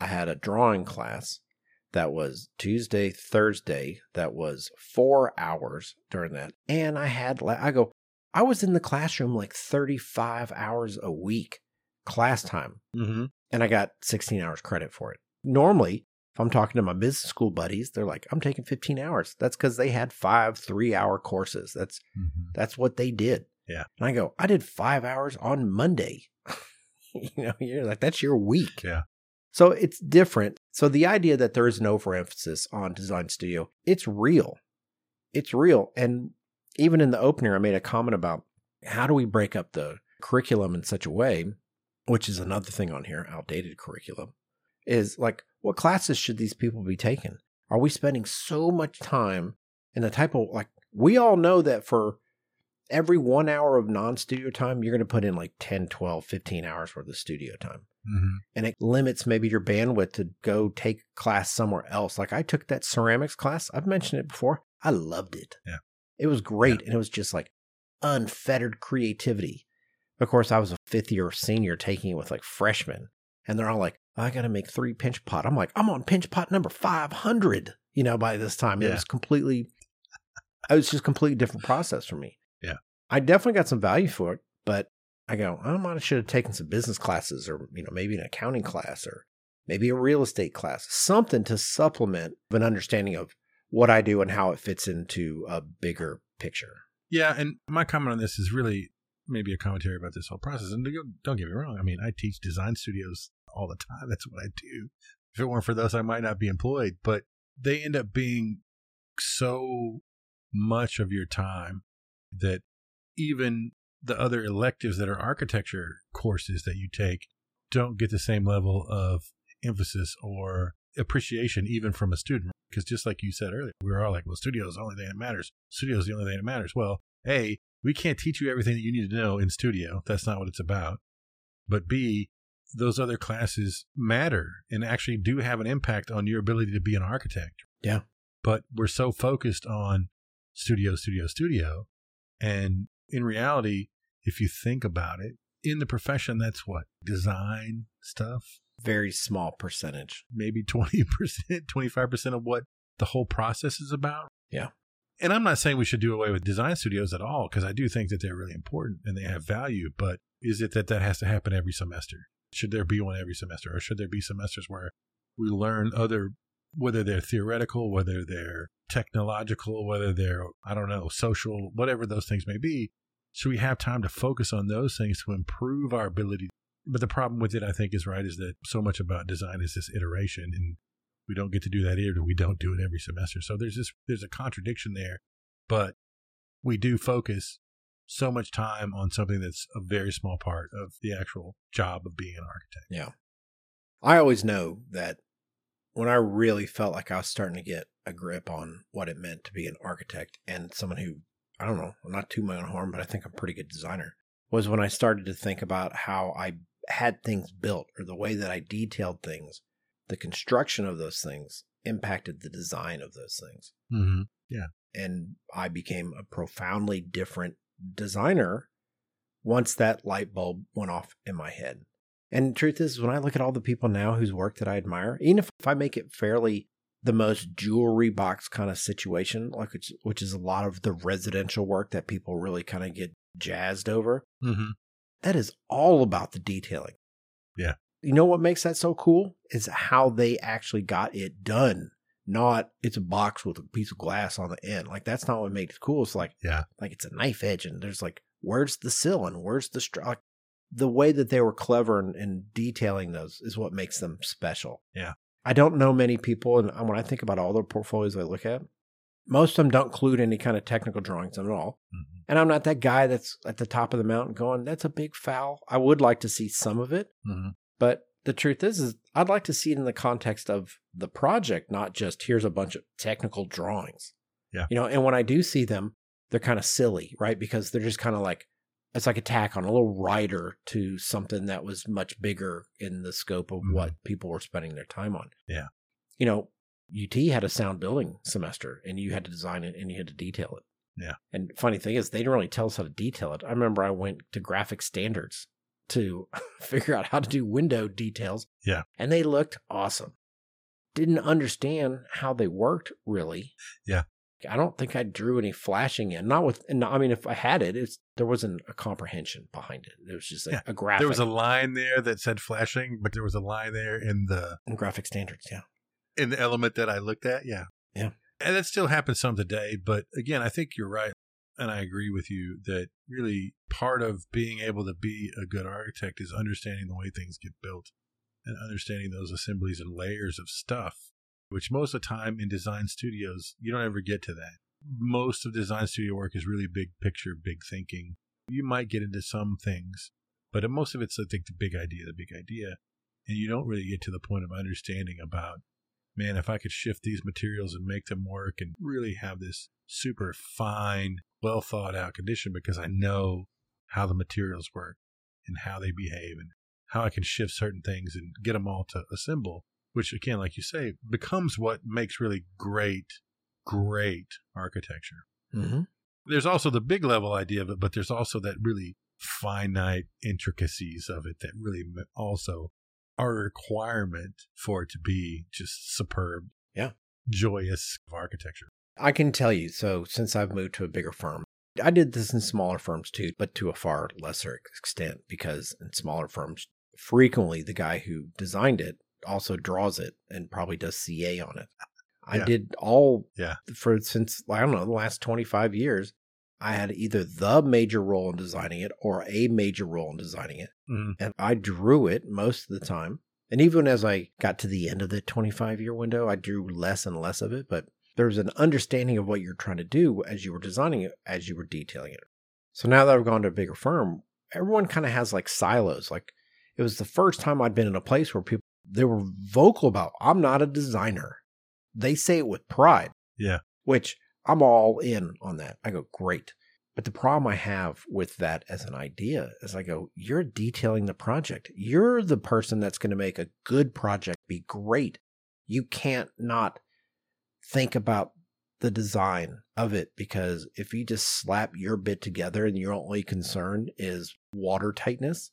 I had a drawing class, that was Tuesday, Thursday, that was four hours during that. And I had, I go, I was in the classroom like 35 hours a week class time, Mm-hmm. and I got 16 hours credit for it. Normally, if I'm talking to my business school buddies, they're like, I'm taking 15 hours. That's because they had five three hour courses. That's Mm-hmm. that's what they did. Yeah. And I go, I did five hours on Monday. you know, you're like, that's your week. Yeah. So it's different. So the idea that there is an overemphasis on design studio, it's real. It's real. And even in the opener, I made a comment about how do we break up the curriculum in such a way, which is another thing on here, outdated curriculum, is like, what classes should these people be taking? Are we spending so much time in the type of like, we all know that for every one hour of non studio time, you're going to put in like 10, 12, 15 hours worth of studio time Mm-hmm. and it limits maybe your bandwidth to go take class somewhere else. Like I took that ceramics class. I've mentioned it before. I loved it. Yeah. It was great. And it was just like unfettered creativity. Of course, I was a fifth year senior taking it with like freshmen. And they're all like, I got to make three pinch pot. I'm like, I'm on pinch pot number 500, you know, by this time. It was completely, it was just a completely different process for me. Yeah. I definitely got some value for it, but I go, I might should have taken some business classes or, you know, maybe an accounting class or maybe a real estate class, something to supplement an understanding of what I do and how it fits into a bigger picture. Yeah, and my comment on this is really maybe a commentary about this whole process. And don't- don't get me wrong. I mean, I teach design studios all the time. That's what I do. If it weren't for those, I might not be employed. But they end up being so much of your time that even the other electives that are architecture courses that you take don't get the same level of emphasis or appreciation even from a student. Because just like you said earlier we were all like well studio is the only thing that matters. Studio is the only thing that matters. Well a we can't teach you everything that you need to know in studio. That's not what it's about. But b those other classes matter and actually do have an impact on your ability to be an architect. Yeah. but we're so focused on studio studio studio and in reality if you think about it in the profession that's what design stuff Very small percentage. maybe 20%, 25% of what the whole process is about. Yeah. And I'm not saying we should do away with design studios at all because I do think that they're really important and they have value. But is it that that has to happen every semester? Should there be one every semester? Or should there be semesters where we learn other, whether they're theoretical, whether they're technological, whether they're, I don't know, social, whatever those things may be? Should we have time to focus on those things to improve our ability but the problem with it, I think, is right, is that so much about design is this iteration, and we don't get to do that either. We don't do it every semester, so there's this there's a contradiction there. But we do focus so much time on something that's a very small part of the actual job of being an architect. Yeah. I always know that when I really felt like I was starting to get a grip on what it meant to be an architect and someone who, I don't know, I'm not to my own harm, but I think I'm a pretty good designer, was when I started to think about how I had things built or the way that I detailed things. The construction of those things impacted the design of those things. Mm-hmm. Yeah. And I became a profoundly different designer once that light bulb went off in my head. And the truth is, when I look at all the people now whose work that I admire, even if, if I make it fairly the most jewelry box kind of situation, like which, which is a lot of the residential work that people really kind of get jazzed over, Mm-hmm. that is all about the detailing. Yeah. You know what makes that so cool is how they actually got it done. Not it's a box with a piece of glass on the end. Like that's not what makes it cool. It's like Yeah. like it's a knife edge and there's like where's the sill and where's the straw. Like, the way that they were clever in, in detailing those is what makes them special. Yeah. I don't know many people, and when I think about all the portfolios I look at, most of them don't include any kind of technical drawings at all. Mm-hmm. And I'm not that guy that's at the top of the mountain going, that's a big foul. I would like to see some of it. Mm-hmm. But the truth is, is I'd like to see it in the context of the project, not just here's a bunch of technical drawings. Yeah. You know, and when I do see them, they're kind of silly, right? Because they're just kind of like, it's like a tack on a little rider to something that was much bigger in the scope of Mhm. what people were spending their time on. Yeah. You know, UT had a sound building semester and you had to design it and you had to detail it. Yeah. And funny thing is, they didn't really tell us how to detail it. I remember I went to graphic standards to figure out how to do window details. Yeah. And they looked awesome. didn't understand how they worked really. Yeah. I don't think I drew any flashing in. Not with, and I mean, if I had it, it's there wasn't a comprehension behind it. It was just a, Yeah. a graphic. There was a line there that said flashing, but there was a line there in the in graphic standards. Yeah. in the element that I looked at. Yeah. Yeah. And that still happens some today. But again, I think you're right. And I agree with you that really part of being able to be a good architect is understanding the way things get built and understanding those assemblies and layers of stuff, which most of the time in design studios, you don't ever get to that. Most of design studio work is really big picture, big thinking. You might get into some things, but most of it's, I think, the big idea, the big idea. And you don't really get to the point of understanding about man, if I could shift these materials and make them work and really have this super fine, well thought out condition because I know how the materials work and how they behave and how I can shift certain things and get them all to assemble, which again, like you say, becomes what makes really great, great architecture. Mm-hmm. There's also the big level idea of it, but there's also that really finite intricacies of it that really also are a requirement for it to be just superb. Yeah. Joyous architecture. I can tell you. So since I've moved to a bigger firm, I did this in smaller firms too, but to a far lesser extent because in smaller firms, frequently the guy who designed it also draws it and probably does CA on it. I Yeah. did all Yeah. for since I don't know the last 25 years. I had either the major role in designing it or a major role in designing it. Mhm. And I drew it most of the time. And even as I got to the end of the 25 year window, I drew less and less of it. But there's an understanding of what you're trying to do as you were designing it, as you were detailing it. So now that I've gone to a bigger firm, everyone kind of has like silos. Like it was the first time I'd been in a place where people, they were vocal about, I'm not a designer. They say it with pride. Yeah. Which I'm all in on that. I go, great. But the problem I have with that as an idea is I go, you're detailing the project. You're the person that's going to make a good project be great. You can't not think about the design of it because if you just slap your bit together and your only concern is water tightness,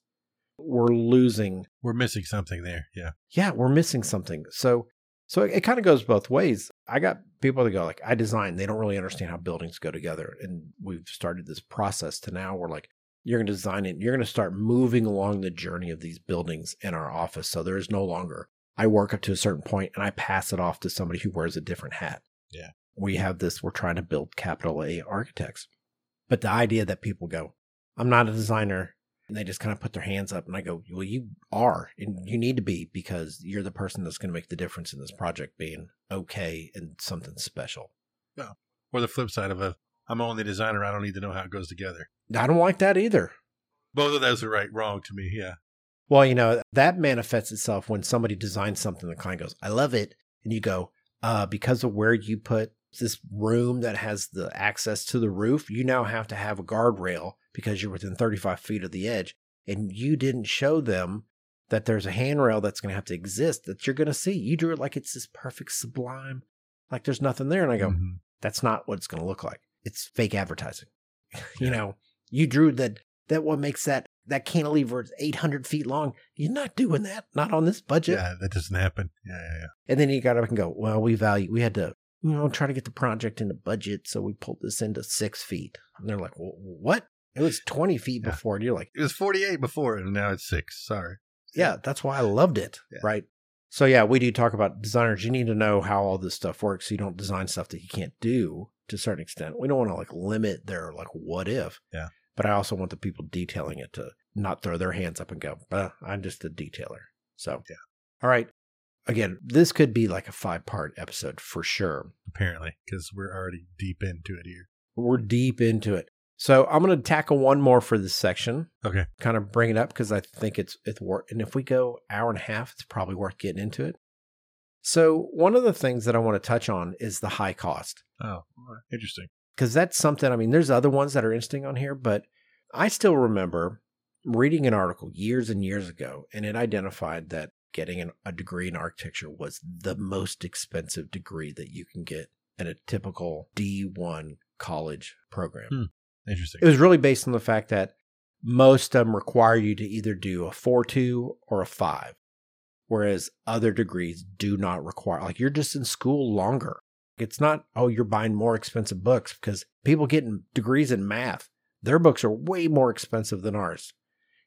we're losing We're missing something there. Yeah. yeah, we're missing something. So so it, it kind of goes both ways. I got people that go like, I design, they don't really understand how buildings go together. And we've started this process to now we're like you're gonna design it, you're gonna start moving along the journey of these buildings in our office. So there is no longer I work up to a certain point and I pass it off to somebody who wears a different hat. Yeah. We have this, we're trying to build capital A architects. But the idea that people go, I'm not a designer, and they just kind of put their hands up and I go, Well, you are, and you need to be because you're the person that's going to make the difference in this project being okay and something special. Yeah. Or the flip side of a I'm only a designer, I don't need to know how it goes together. I don't like that either. Both of those are right wrong to me, yeah. Well, you know, that manifests itself when somebody designs something, the client goes, I love it. And you go, uh, because of where you put this room that has the access to the roof, you now have to have a guardrail because you're within 35 feet of the edge. And you didn't show them that there's a handrail that's going to have to exist that you're going to see. You drew it like it's this perfect sublime, like there's nothing there. And I go, Mhm. that's not what it's going to look like. It's fake advertising. you know, you drew that, that what makes that, that cantilever is 800 feet long. You're not doing that. Not on this budget. Yeah, that doesn't happen. Yeah, yeah, yeah. And then you got up and go, well, we value, we had to, you know, try to get the project into budget. So we pulled this into six feet. And they're like, well, what? It was 20 feet Yeah. before. And you're like, It was 48 before, and now it's six. Sorry. yeah, that's why I loved it. Yeah. Right. So yeah, we do talk about designers. You need to know how all this stuff works. So you don't design stuff that you can't do to a certain extent. We don't want to like limit their like what if. Yeah. But I also want the people detailing it to not throw their hands up and go, I'm just a detailer. So Yeah. All right. Again, this could be like a five part episode for sure. Apparently, because we're already deep into it here. We're deep into it. So I'm going to tackle one more for this section, Okay. kind of bring it up because I think it's it's worth. And if we go hour and a half, it's probably worth getting into it. So one of the things that I want to touch on is the high cost Oh, interesting. because that's something. I mean, there's other ones that are interesting on here, but I still remember reading an article years and years ago, and it identified that getting an, a degree in architecture was the most expensive degree that you can get in a typical D1 college program. Hmm. Interesting. It was really based on the fact that most of them require you to either do a 4 2 or a 5. Whereas other degrees do not require, like you're just in school longer. It's not, oh, you're buying more expensive books because people getting degrees in math, their books are way more expensive than ours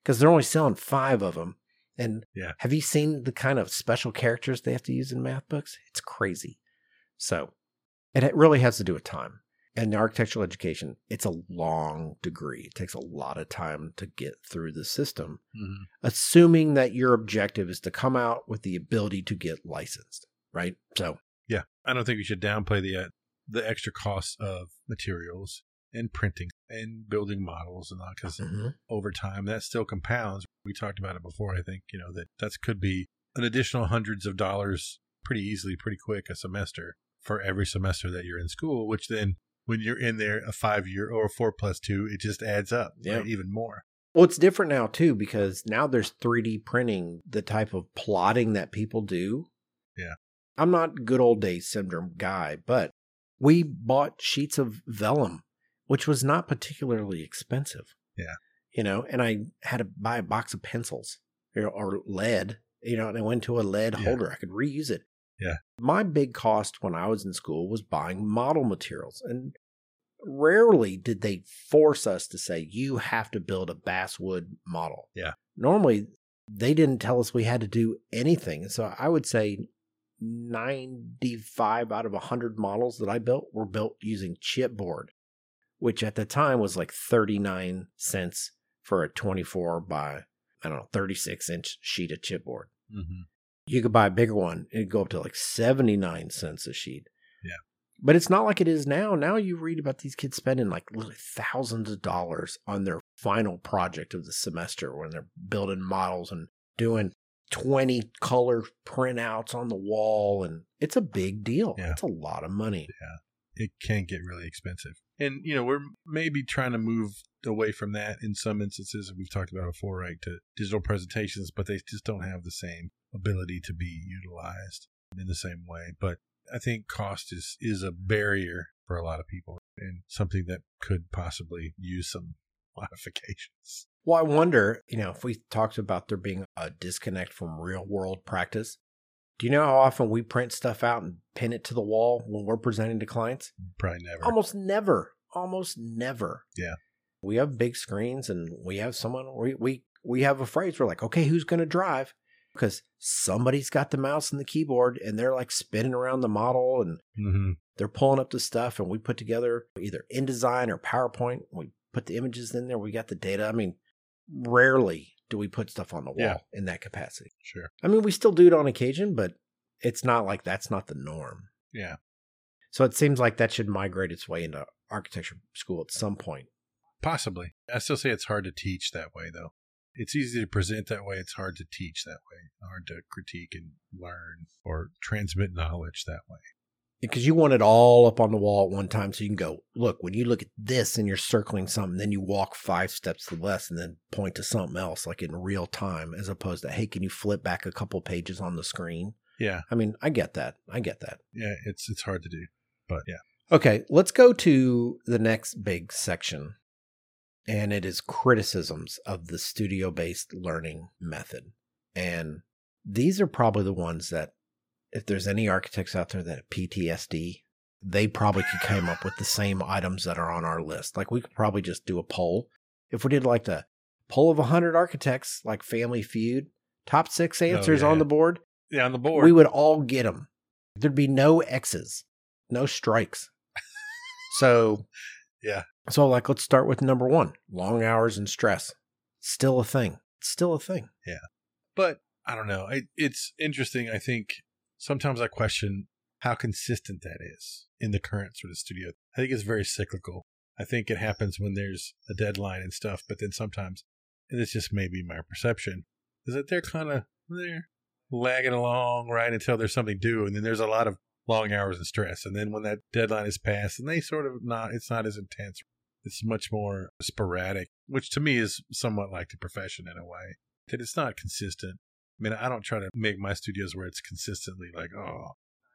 because they're only selling five of them. And Yeah. have you seen the kind of special characters they have to use in math books? It's crazy. So it really has to do with time. And architectural education, it's a long degree. It takes a lot of time to get through the system, Mhm. assuming that your objective is to come out with the ability to get licensed, right? So, Yeah, I don't think we should downplay the uh, the extra costs of materials and printing and building models and all because mhm. over time that still compounds. We talked about it before. I think you know that that could be an additional hundreds of dollars pretty easily, pretty quick a semester for every semester that you're in school. Which then, when you're in there a five year or a four plus two, it just adds up Yeah. right, even more. Well, it's different now too because now there's 3D printing, the type of plotting that people do. Yeah. I'm not good old days syndrome guy, but we bought sheets of vellum, which was not particularly expensive. Yeah. You know, and I had to buy a box of pencils or lead, you know, and I went to a lead Yeah. holder. I could reuse it. Yeah. My big cost when I was in school was buying model materials. And rarely did they force us to say, you have to build a basswood model. Yeah. Normally, they didn't tell us we had to do anything. So I would say 95 out of 100 models that I built were built using chipboard, which at the time was like 39 cents for a 24 by, I don't know, 36 inch sheet of chipboard. Mm-hmm. You could buy a bigger one, it'd go up to like 79 cents a sheet. Yeah. But it's not like it is now. Now you read about these kids spending like literally thousands of dollars on their final project of the semester when they're building models and doing 20 color printouts on the wall. And it's a big deal. Yeah. It's a lot of money. Yeah. It can get really expensive. And you know, we're maybe trying to move away from that in some instances we've talked about before, right, to digital presentations, but they just don't have the same ability to be utilized in the same way. But I think cost is is a barrier for a lot of people and something that could possibly use some modifications. Well, I wonder, you know, if we talked about there being a disconnect from real world practice, do you know how often we print stuff out and pin it to the wall when we're presenting to clients? Probably never. Almost never. Almost never. Yeah. We have big screens and we have someone we we, we have a phrase we're like, okay, who's gonna drive? Because somebody's got the mouse and the keyboard and they're like spinning around the model and hmm they're pulling up the stuff and we put together either InDesign or PowerPoint. We put the images in there, we got the data. I mean, rarely do we put stuff on the wall Yeah. in that capacity. Sure. I mean, we still do it on occasion, but it's not like that's not the norm. Yeah. So it seems like that should migrate its way into architecture school at some point. Possibly. I still say it's hard to teach that way, though. It's easy to present that way. It's hard to teach that way, hard to critique and learn or transmit knowledge that way. Because you want it all up on the wall at one time so you can go, look, when you look at this and you're circling something, then you walk five steps to the left and then point to something else like in real time, as opposed to, hey, can you flip back a couple pages on the screen? Yeah, I mean, I get that. I get that. yeah, it's it's hard to do, but yeah, Okay, let's go to the next big section. And it is criticisms of the studio based learning method. And these are probably the ones that, if there's any architects out there that have PTSD, they probably could come up with the same items that are on our list. Like we could probably just do a poll. If we did like the poll of 100 architects, like Family Feud, top six oh, answers on yeah. the board, yeah. On the board, we would all get them. There'd be no X's, no strikes. so, Yeah. So, like, let's start with number one long hours and stress. Still a thing. Still a thing. Yeah. But I don't know. It's interesting. I think sometimes I question how consistent that is in the current sort of studio. I think it's very cyclical. I think it happens when there's a deadline and stuff, but then sometimes, and it's just maybe my perception, is that they're kind of they're lagging along right until there's something due, and then there's a lot of long hours and stress, and then when that deadline is passed, and they sort of not, it's not as intense. It's much more sporadic, which to me is somewhat like the profession in a way that it's not consistent. I mean, I don't try to make my studios where it's consistently like, oh,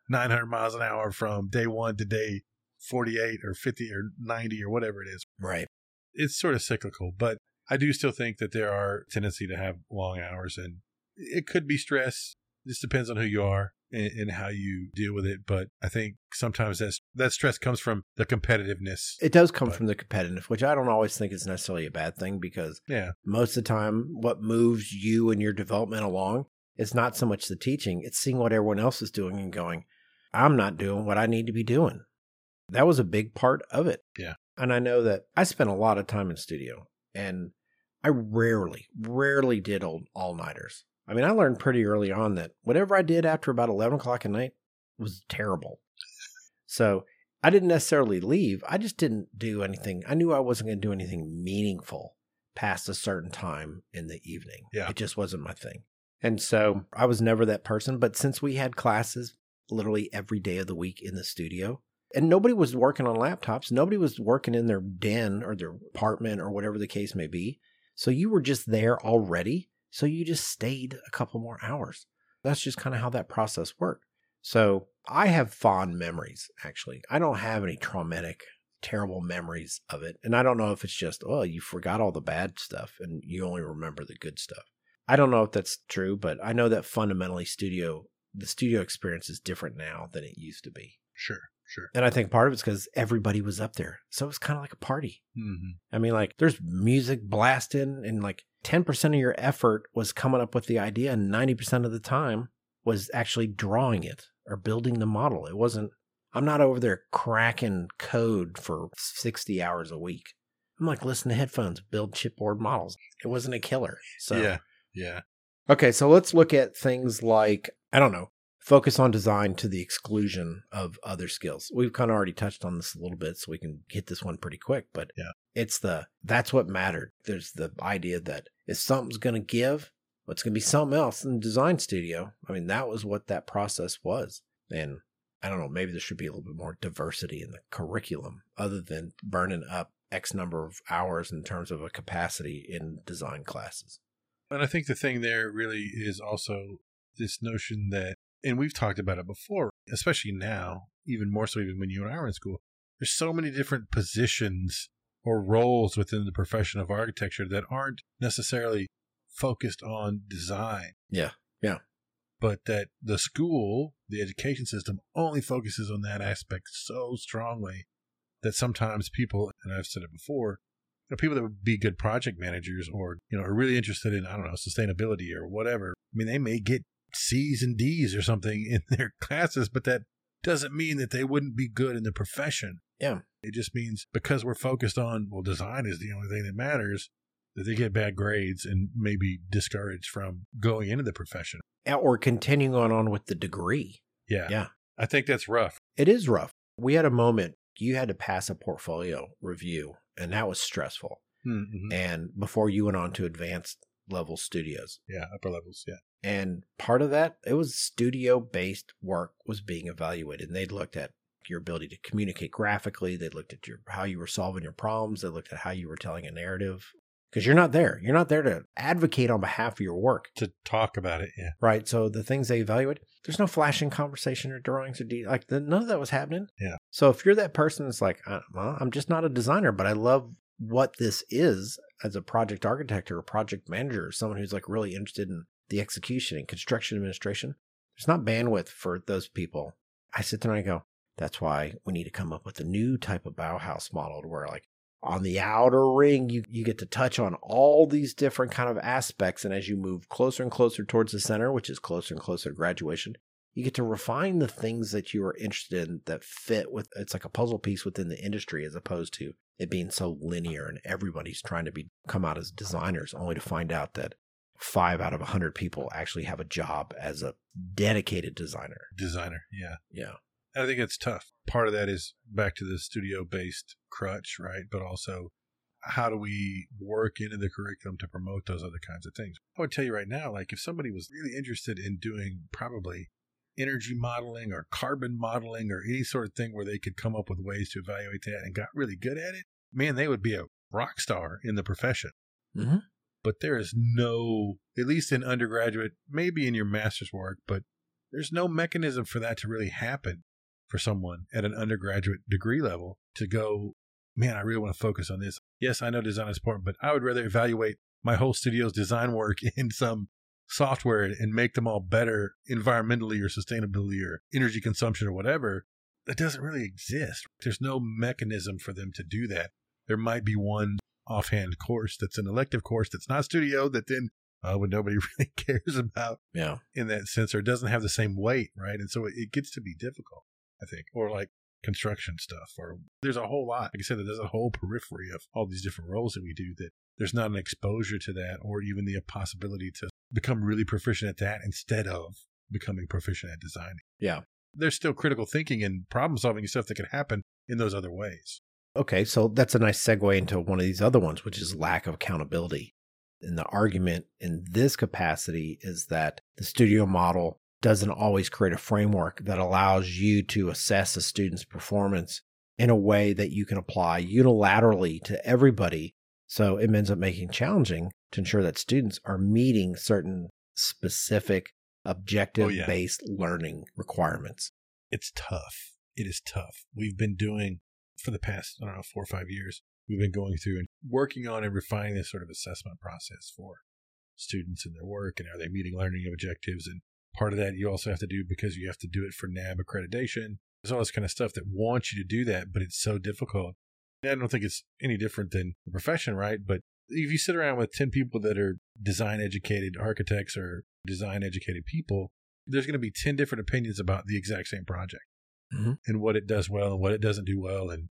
900 miles an hour from day one to day 48 or 50 or 90 or whatever it is. Right. It's sort of cyclical, but I do still think that there are tendency to have long hours and it could be stress. This depends on who you are and, and how you deal with it. But I think sometimes that's, that stress comes from the competitiveness. It does come But- from the competitive, which I don't always think is necessarily a bad thing because Yeah. most of the time, what moves you and your development along is not so much the teaching, it's seeing what everyone else is doing and going, I'm not doing what I need to be doing. That was a big part of it. Yeah. And I know that I spent a lot of time in studio and I rarely, rarely did all all nighters. I mean, I learned pretty early on that whatever I did after about 11 o'clock at night was terrible. So I didn't necessarily leave. I just didn't do anything. I knew I wasn't going to do anything meaningful past a certain time in the evening. Yeah. It just wasn't my thing. And so I was never that person. But since we had classes literally every day of the week in the studio, and nobody was working on laptops, nobody was working in their den or their apartment or whatever the case may be. So you were just there already. So you just stayed a couple more hours. That's just kind of how that process worked. So I have fond memories, actually. I don't have any traumatic, terrible memories of it. And I don't know if it's just, oh, you forgot all the bad stuff and you only remember the good stuff. I don't know if that's true, but I know that fundamentally studio, the studio experience is different now than it used to be. Sure. Sure. And I think part of it's because everybody was up there. So it was kind of like a party. Mm-hmm. I mean, like there's music blasting, and like 10% of your effort was coming up with the idea, and 90% of the time was actually drawing it or building the model. It wasn't, I'm not over there cracking code for 60 hours a week. I'm like, listen to headphones, build chipboard models. It wasn't a killer. So, Yeah. Yeah. Okay, so let's look at things like, I don't know, focus on design to the exclusion of other skills. We've kind of already touched on this a little bit, so we can hit this one pretty quick, but Yeah. it's the that's what mattered. There's the idea that if something's going to give, well, it's going to be something else in the design studio. I mean, that was what that process was. And I don't know, maybe there should be a little bit more diversity in the curriculum other than burning up X number of hours in terms of a capacity in design classes. And I think the thing there really is also this notion that, and we've talked about it before, especially now, even more so even when you and I were in school, there's so many different positions or roles within the profession of architecture that aren't necessarily focused on design. Yeah. Yeah. But that the school, the education system only focuses on that aspect so strongly that sometimes people, and I've said it before, you know, people that would be good project managers or, you know, are really interested in, I don't know, sustainability or whatever. I mean, they may get C's and D's or something in their classes, but that doesn't mean that they wouldn't be good in the profession. Yeah. It just means because we're focused on, well, design is the only thing that matters, that they get bad grades and maybe discouraged from going into the profession. or continuing on, on with the degree. Yeah. Yeah. I think that's rough. It is rough. We had a moment you had to pass a portfolio review, and that was stressful. Mm-hmm. And before you went on to advanced level studios. Yeah, upper levels. Yeah. And part of that, it was studio based work was being evaluated. And they'd looked at your ability to communicate graphically. They looked at your how you were solving your problems. They looked at how you were telling a narrative. Because you're not there. You're not there to advocate on behalf of your work. To talk about it. Yeah. right? So the things they evaluate, there's no flashing conversation or drawings or de- like the, none of that was happening. Yeah. So if you're that person that's like, well, I'm just not a designer, but I love what this is as a project architect or a project manager or someone who's like really interested in the execution and construction administration, there's not bandwidth for those people. I sit there and I go, that's why we need to come up with a new type of Bauhaus model where like on the outer ring you, you get to touch on all these different kind of aspects and as you move closer and closer towards the center which is closer and closer to graduation you get to refine the things that you are interested in that fit with it's like a puzzle piece within the industry as opposed to it being so linear and everybody's trying to be come out as designers only to find out that five out of a hundred people actually have a job as a dedicated designer Designer. Yeah. yeah I think it's tough. Part of that is back to the studio based crutch, right? But also, how do we work into the curriculum to promote those other kinds of things? I would tell you right now, like if somebody was really interested in doing probably energy modeling or carbon modeling or any sort of thing where they could come up with ways to evaluate that and got really good at it, man, they would be a rock star in the profession. Mhm. But there is no, at least in undergraduate, maybe in your master's work, but there's no mechanism for that to really happen for someone at an undergraduate degree level to go, man, I really want to focus on this. Yes, I know design is important, but I would rather evaluate my whole studio's design work in some software and make them all better environmentally or sustainability or energy consumption or whatever, that doesn't really exist. There's no mechanism for them to do that. There might be one offhand course that's an elective course that's not studio that then uh, when nobody really cares about Yeah. in that sense or doesn't have the same weight, right? And so it, it gets to be difficult, I think, or like construction stuff, or there's a whole lot. Like I said, there's a whole periphery of all these different roles that we do that there's not an exposure to that or even the possibility to become really proficient at that instead of becoming proficient at designing. Yeah. There's still critical thinking and problem solving stuff that can happen in those other ways. Okay, so that's a nice segue into one of these other ones, which is lack of accountability. And the argument in this capacity is that the studio model doesn't always create a framework that allows you to assess a student's performance in a way that you can apply unilaterally to everybody. So it ends up making it challenging to ensure that students are meeting certain specific oh, objective based learning requirements. It's tough. It is tough. We've been doing for the past, I don't know, four or five years, we've been going through and working on and refining this sort of assessment process for students and their work and are they meeting learning objectives. And part of that you also have to do because you have to do it for NAAB accreditation. There's all this kind of stuff that wants you to do that, but it's so difficult. And I don't think it's any different than the profession, right? But if you sit around with 10 people that are design educated architects or design educated people, there's going to be 10 different opinions about the exact same project Mhm. and what it does well and what it doesn't do well and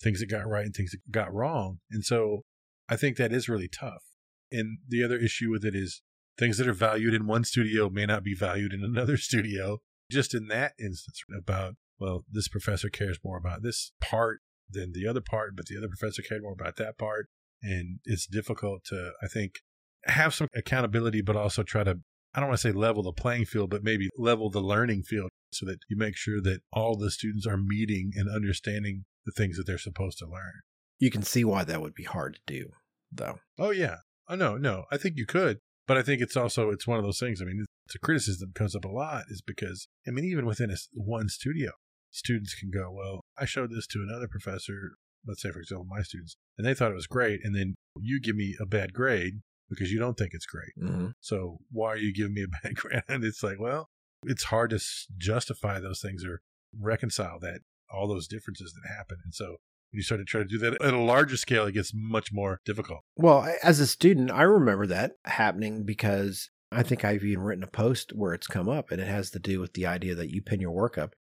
things that got right and things that got wrong. And so I think that is really tough. And the other issue with it is things that are valued in one studio may not be valued in another studio. Just in that instance, about, well, this professor cares more about this part than the other part, but the other professor cared more about that part. And it's difficult to, I think, have some accountability, but also try to, I don't want to say level the playing field, but maybe level the learning field so that you make sure that all the students are meeting and understanding the things that they're supposed to learn. You can see why that would be hard to do, though. Oh yeah. Oh no, no. I think you could, but I think it's also it's one of those things. I mean, it's a criticism that comes up a lot is because I mean, even within a one studio, students can go, "Well, I showed this to another professor, let's say for example, my students, and they thought it was great, and then you give me a bad grade because you don't think it's great. hmm So why are you giving me a bad grade?" And it's like, well, it's hard to justify those things or reconcile that all those differences that happen, and so. when You start to try to do that at a larger scale, it gets much more difficult. Well, as a student, I remember that happening because I think I've even written a post where it's come up and it has to do with the idea that you pin your work up.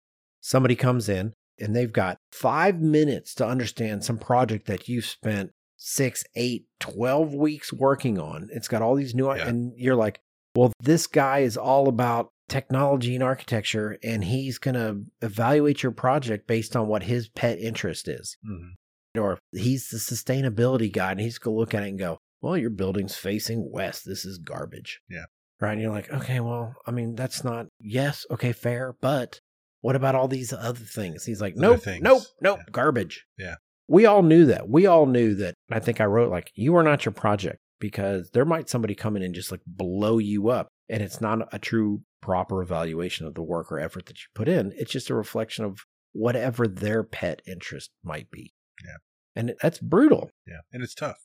Somebody comes in and they've got five minutes to understand some project that you've spent six, eight, twelve weeks working on. It's got all these new, Yeah. and you're like, well, this guy is all about technology and architecture and he's going to evaluate your project based on what his pet interest is Mm-hmm. or he's the sustainability guy and he's going to look at it and go, well, your building's facing west. This is garbage. Yeah. Right. And you're like, okay, well, I mean, that's not, yes, okay, fair. But what about all these other things? He's like, nope, nope, nope, Yeah. garbage. Yeah. We all knew that. We all knew that. I think I wrote like, you are not your project because there might somebody come in and just like blow you up. And it's not a true proper evaluation of the work or effort that you put in. It's just a reflection of whatever their pet interest might be. Yeah. And that's brutal. Yeah. And it's tough.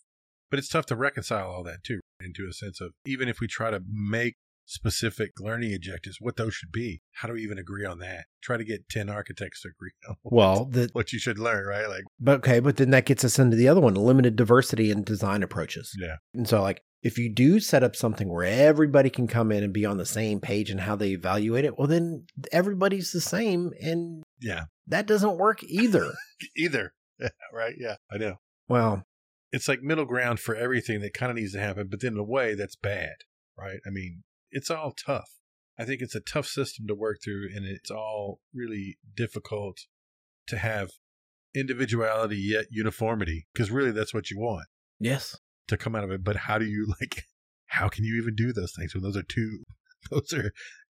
But it's tough to reconcile all that too into a sense of even if we try to make specific learning objectives, what those should be, how do we even agree on that? Try to get 10 architects to agree on what- Well, the, what you should learn, right? Like, but okay, but then that gets us into the other one, limited diversity in design approaches. yeah. And so, like, if you do set up something where everybody can come in and be on the same page and how they evaluate it, well, then everybody's the same. And Yeah. that doesn't work either. Either. right? Yeah. I know. well, It's like middle ground for everything that kind of needs to happen, but then in a way that's bad, right? I mean, it's all tough. I think it's a tough system to work through, and it's all really difficult to have individuality yet uniformity, because really that's what you want yes. To come out of it. But how do you like? How can you even do those things when those are two? Those are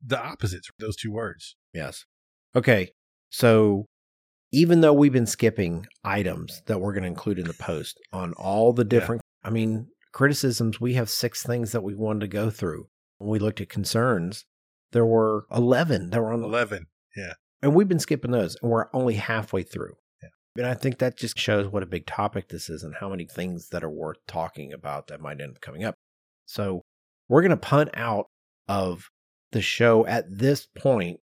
the opposites. Those two words. Yes. Okay. So even though we've been skipping items that we're going to include in the post on all the different, I mean, criticisms, we have six things that we wanted to go through. When we looked at concerns, there were 11 that were on the Eleven. Yeah. And we've been skipping those and we're only halfway through. And I think that just shows what a big topic this is and how many things that are worth talking about that might end up coming up. So we're going to punt out of the show at this point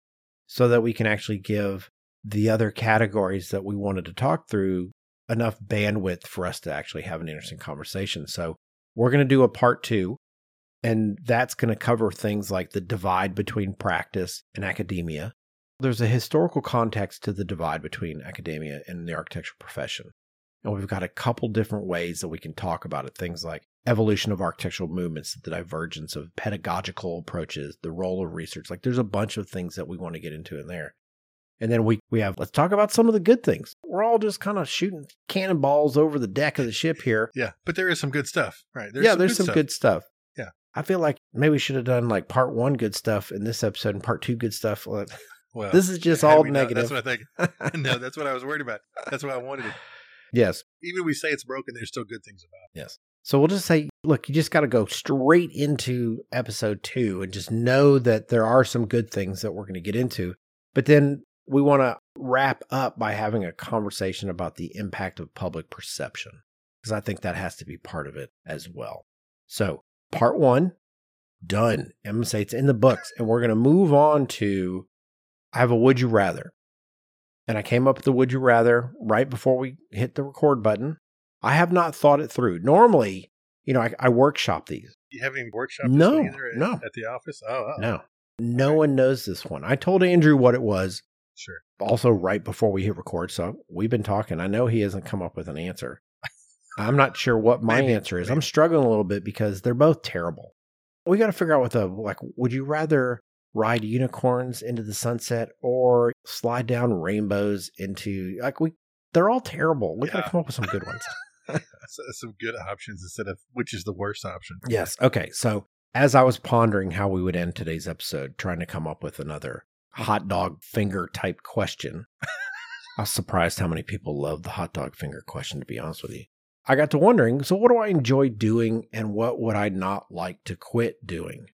so that we can actually give the other categories that we wanted to talk through enough bandwidth for us to actually have an interesting conversation. So we're going to do a part two, and that's going to cover things like the divide between practice and academia. There's a historical context to the divide between academia and the architectural profession. And we've got a couple different ways that we can talk about it. Things like evolution of architectural movements, the divergence of pedagogical approaches, the role of research. Like there's a bunch of things that we want to get into in there. And then we, we have, let's talk about some of the good things. We're all just kind of shooting cannonballs over the deck of the ship here. Yeah, but there is some good stuff, right? yeah, there's some stuff. good stuff. Yeah. I feel like maybe we should have done like part one good stuff in this episode and part two good stuff. Well, this is just all we not- negative. That's what I think. no, that's what I was worried about. That's what I wanted. It. yes. Even if we say it's broken, there's still good things about it. Yes. So we'll just say, look, you just got to go straight into episode two and just know that there are some good things that we're going to get into. But then we want to wrap up by having a conversation about the impact of public perception, because I think that has to be part of it as well. So, part one, done. I'm going to say it's in the books. And we're going to move on to I have a would you rather. And I came up with the would you rather right before we hit the record button. I have not thought it through. Normally, you know, I, I workshop these. You haven't even workshopped No, either at, no. at the office? Oh, oh. No, no one knows this one. I told Andrew what it was Sure. also right before we hit record. So we've been talking. I know he hasn't come up with an answer. I'm not sure what my Maybe, answer is. maybe. I'm struggling a little bit because they're both terrible. We got to figure out what the like. Would you rather ride unicorns into the sunset or slide down rainbows into like we? They're all terrible. We gotta come up with some good ones. Some good options instead of which is the worst option. Yes. Okay. So as I was pondering how we would end today's episode, trying to come up with another hot dog finger type question, I was surprised how many people love the hot dog finger question, to be honest with you. I got to wondering so, what do I enjoy doing and what would I not like to quit doing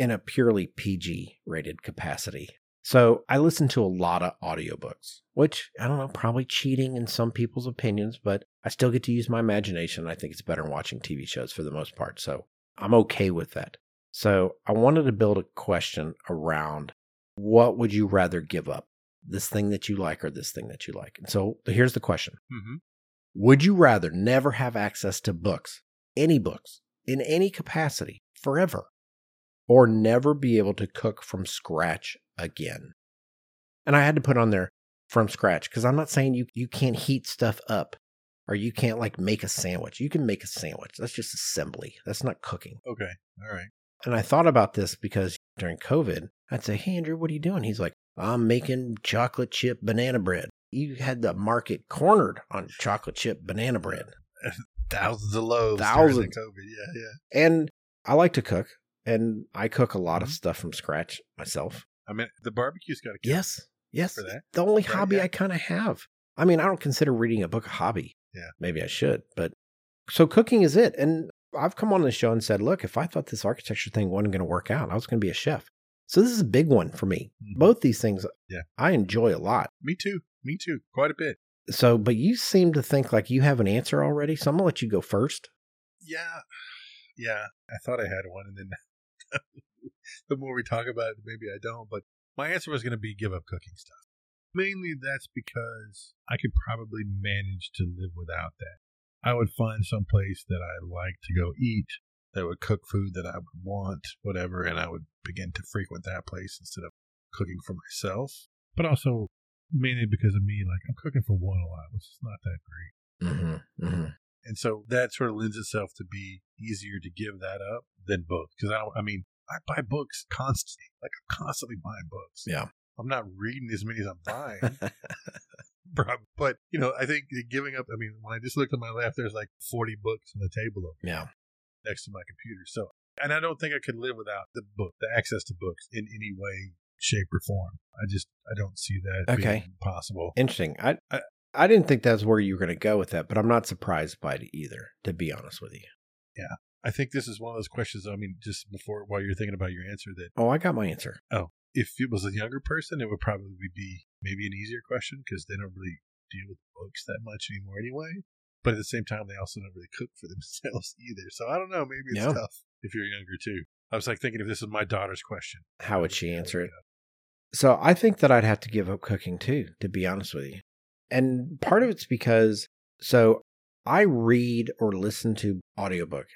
in a purely PG rated capacity? So, I listen to a lot of audiobooks, which I don't know, probably cheating in some people's opinions, but I still get to use my imagination. I think it's better than watching TV shows for the most part. So, I'm okay with that. So, I wanted to build a question around what would you rather give up? This thing that you like or this thing that you like? And so, here's the question. Mm-hmm. Would you rather never have access to books, any books, in any capacity, forever, or never be able to cook from scratch again? And I had to put on there from scratch because I'm not saying you, you can't heat stuff up or you can't like make a sandwich. You can make a sandwich. That's just assembly. That's not cooking. Okay. All right. And I thought about this because during COVID, I'd say, Hey, Andrew, what are you doing? He's like, I'm making chocolate chip banana bread. You had the market cornered on chocolate chip banana bread. Thousands of loaves. Thousands. COVID. Yeah. Yeah. And I like to cook, and I cook a lot of Mhm. stuff from scratch myself. I mean, the barbecue's got to Yes. Yes. The only Right, hobby yeah. I kind of have. I mean, I don't consider reading a book a hobby. Yeah. Maybe I should, but so cooking is it. And I've come on the show and said, look, if I thought this architecture thing wasn't going to work out, I was going to be a chef. So this is a big one for me. Mhm. Both these things Yeah. I enjoy a lot. Me too. Me too. Quite a bit. So, but you seem to think like you have an answer already. So I'm going to let you go first. Yeah. Yeah. I thought I had one, and then the more we talk about it, maybe I don't. But my answer was going to be give up cooking stuff. Mainly that's because I could probably manage to live without that. I would find some place that I like to go eat that would cook food that I would want, whatever, and I would begin to frequent that place instead of cooking for myself. But also mainly because of me, like I'm cooking for one a lot, which is not that great. Mm-hmm. Mm-hmm. And so that sort of lends itself to be easier to give that up than books. Because I, don't- I mean, I buy books constantly. Like I'm constantly buying books. Yeah. I'm not reading as many as I'm buying. But you know, I think giving up. I mean, when I just looked at my left, there's like 40 books on the table over yeah. next to my computer. So, and I don't think I could live without the book, the access to books in any way, shape, or form. I just, I don't see that Okay. being possible. Interesting. I, I- I didn't think that's where you were going to go with that, but I'm not surprised by it either, to be honest with you. Yeah. I think this is one of those questions. I mean, just before while you're thinking about your answer, that Oh, I got my answer. Oh, if it was a younger person, it would probably be maybe an easier question because they don't really deal with books that much anymore anyway. But at the same time, they also don't really cook for themselves either. So I don't know. Maybe it's Yeah. tough if you're younger too. I was like thinking if this is my daughter's question. How would she answer it? So I think that I'd have to give up cooking too, to be honest with you. And part of it's because so I read or listen to audiobook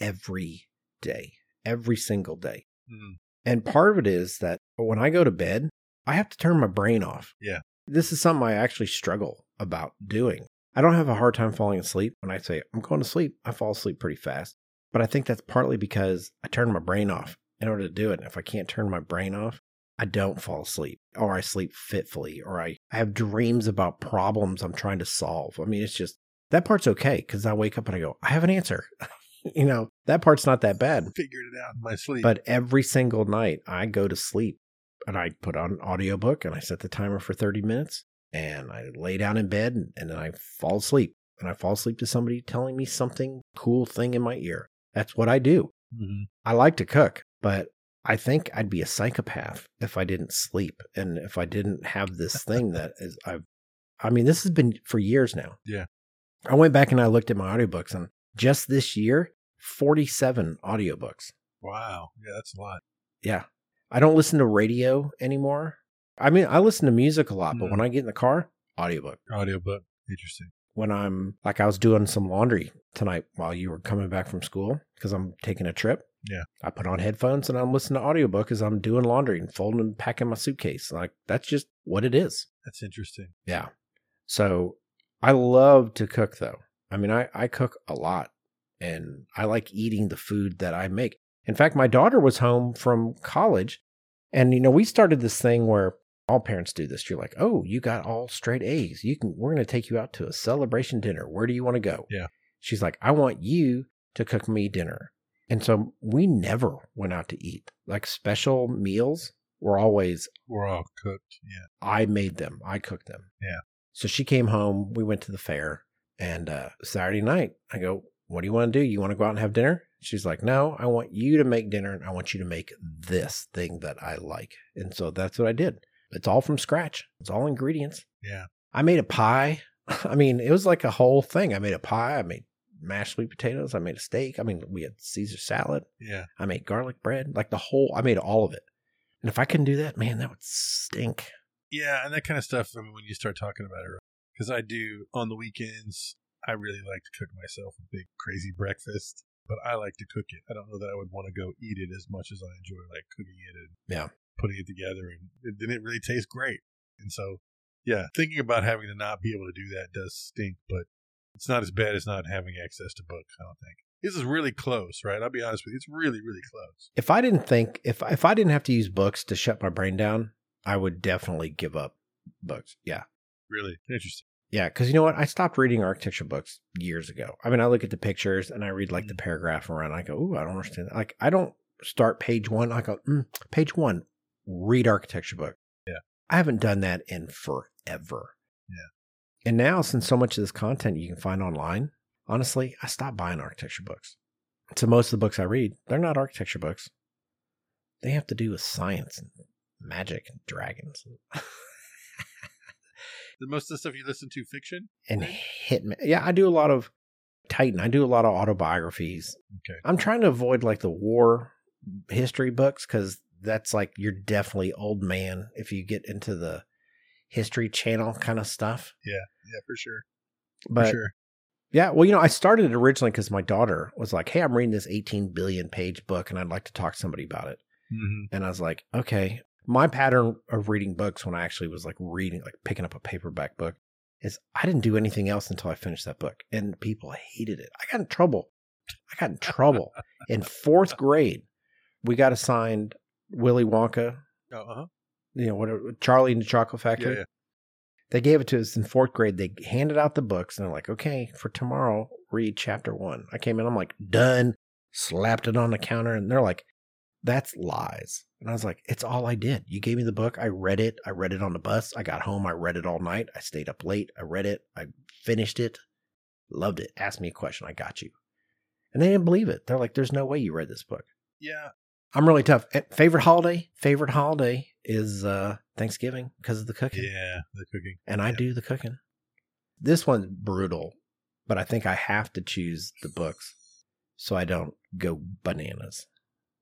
every day, every single day. Mm, And part of it is that when I go to bed, I have to turn my brain off. Yeah. This is something I actually struggle about doing. I don't have a hard time falling asleep. When I say I'm going to sleep, I fall asleep pretty fast. But I think that's partly because I turn my brain off in order to do it. And if I can't turn my brain off, I don't fall asleep or I sleep fitfully or I, I have dreams about problems I'm trying to solve. I mean, it's just that part's okay because I wake up and I go, I have an answer. you know, that part's not that bad. figured it out in my sleep. But every single night I go to sleep and I put on an audiobook and I set the timer for 30 minutes and I lay down in bed and, and then I fall asleep. And I fall asleep to somebody telling me something cool thing in my ear. That's what I do. Mhm. I like to cook, but I think I'd be a psychopath if I didn't sleep and if I didn't have this thing that is I've I mean, this has been for years now. Yeah. I went back and I looked at my audiobooks and just this year, 47 audiobooks. wow. Yeah, that's a lot. Yeah. I don't listen to radio anymore. I mean, I listen to music a lot, but Mm. when I get in the car, audiobook. Audiobook. Interesting. When I'm like, I was doing some laundry tonight while you were coming back from school because I'm taking a trip. Yeah. I put on headphones and I'm listening to audiobook as I'm doing laundry and folding and packing my suitcase. Like, that's just what it is. That's interesting. Yeah. So I love to cook though. I mean, I, I cook a lot and I like eating the food that I make. In fact, my daughter was home from college and, you know, we started this thing where all parents do this. You're like, oh, you got all straight A's. You can, we're going to take you out to a celebration dinner. Where do you want to go? Yeah. She's like, I want you to cook me dinner. And so we never went out to eat. Like special meals were always We're all cooked. Yeah. I made them. I cooked them. Yeah. So she came home. We went to the fair, and uh, Saturday night, I go, "What do you want to do? You want to go out and have dinner?" She's like, "No, I want you to make dinner, and I want you to make this thing that I like." And so that's what I did. It's all from scratch. It's all ingredients. Yeah. I made a pie. I mean, it was like a whole thing. I made a pie. I made mashed sweet potatoes. I made a steak. I mean, we had Caesar salad. Yeah. I made garlic bread. Like the whole. I made all of it. And if I couldn't do that, man, that would stink. Yeah, and that kind of stuff. I mean, when you start talking about it, because I do on the weekends, I really like to cook myself a big crazy breakfast. But I like to cook it. I don't know that I would want to go eat it as much as I enjoy like cooking it and Yeah. putting it together, and then it didn't really taste great. And so, yeah, thinking about having to not be able to do that does stink. But it's not as bad as not having access to books. I don't think this is really close, right? I'll be honest with you, it's really, really close. if I didn't think if if I didn't have to use books to shut my brain down, I would definitely give up books. Yeah. Really interesting. Yeah, because you know what? I stopped reading architecture books years ago. I mean, I look at the pictures and I read like the paragraph around. And I go, "Ooh, I don't understand." That. Like, I don't start page one. I go, mm, "Page one, read architecture book." Yeah. I haven't done that in forever. Yeah. And now, since so much of this content you can find online, honestly, I stopped buying architecture books. So most of the books I read, they're not architecture books. They have to do with science and magic and dragons The most of the stuff you listen to fiction. and hitman. Yeah, I do a lot of Titan. I do a lot of autobiographies. Okay. I'm trying to avoid like the war history books because that's like you're definitely old man if you get into the history channel kind of stuff. Yeah, yeah, for sure. But for sure. yeah, well, you know, I started it originally because my daughter was like, "Hey, I'm reading this 18 billion page book, and I'd like to talk to somebody about it." hmm And I was like, okay. My pattern of reading books when I actually was like reading, like picking up a paperback book, is I didn't do anything else until I finished that book. And people hated it. I got in trouble. I got in trouble. in fourth grade, we got assigned Willy Wonka, uh-huh. You know, whatever, Charlie and the Chocolate Yeah, Factory. yeah. They gave it to us in fourth grade. They handed out the books and they're like, okay, for tomorrow, read chapter one. I came in, I'm like, done, slapped it on the counter. And they're like, that's lies. And I was like, it's all I did. You gave me the book. I read it. I read it on the bus. I got home. I read it all night. I stayed up late. I read it. I finished it. Loved it. Asked me a question. I got you. And they didn't believe it. They're like, there's no way you read this book. Yeah. I'm really tough. Eh, Favorite holiday? Favorite holiday is uh Thanksgiving because of the cooking Yeah. The cooking. and I do the cooking. This one's brutal, but I think I have to choose the books so I don't go bananas.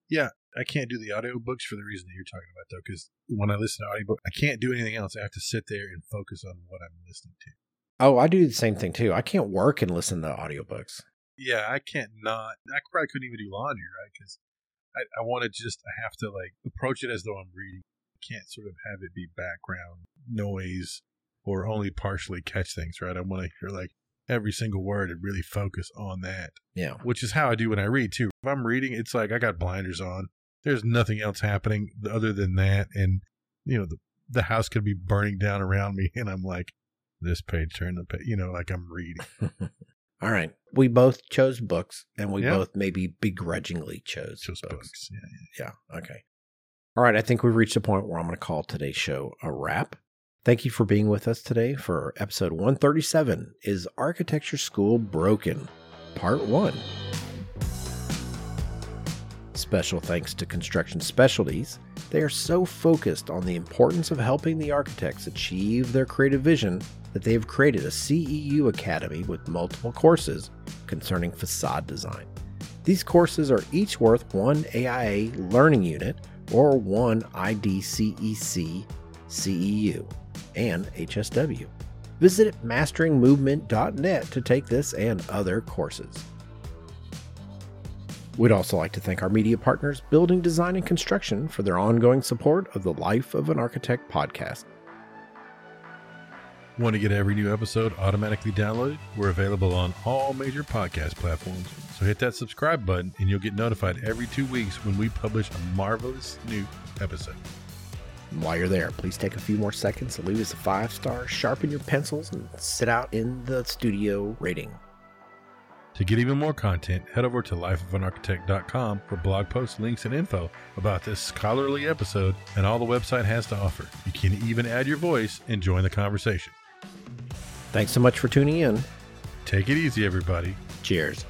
Yeah, I can't do the audiobooks for the reason that you're talking about, though, because when I listen to audiobook, I can't do anything else. I have to sit there and focus on what I'm listening to. Oh, I do the same thing too. I can't work and listen to audiobooks. Yeah, I can't not. I probably couldn't even do laundry, right? Because I, I want to just, I have to like approach it as though I'm reading. I can't sort of have it be background noise or only partially catch things, right? I want to hear like every single word and really focus on that, Yeah. which is how I do when I read too. If I'm reading, it's like I got blinders on. There's nothing else happening other than that. And, you know, the, the house could be burning down around me. And I'm like, this page, turn the page, you know, like I'm reading. All right. We both chose books and we Yeah. both maybe begrudgingly chose, Just books. books. Yeah. Yeah. Okay. All right. I think we've reached a point where I'm going to call today's show a wrap. Thank you for being with us today for episode 137 Is Architecture School Broken? Part 1. Special thanks to Construction Specialties. They are so focused on the importance of helping the architects achieve their creative vision that they have created a CEU Academy with multiple courses concerning facade design. These courses are each worth one AIA learning unit or one IDCEC CEU and HSW. Visit masteringmovement.net to take this and other courses. We'd also like to thank our media partners, Building Design and Construction, for their ongoing support of the Life of an Architect podcast. Want to get every new episode automatically downloaded? We're available on all major podcast platforms. So hit that subscribe button and you'll get notified every two weeks when we publish a marvelous new episode. And while you're there, please take a few more seconds to leave us a five star, sharpen your pencils, and sit out in the studio rating. To get even more content, head over to lifeofanarchitect.com for blog posts, links, and info about this scholarly episode and all the website has to offer. You can even add your voice and join the conversation. Thanks so much for tuning in. Take it easy, everybody. Cheers.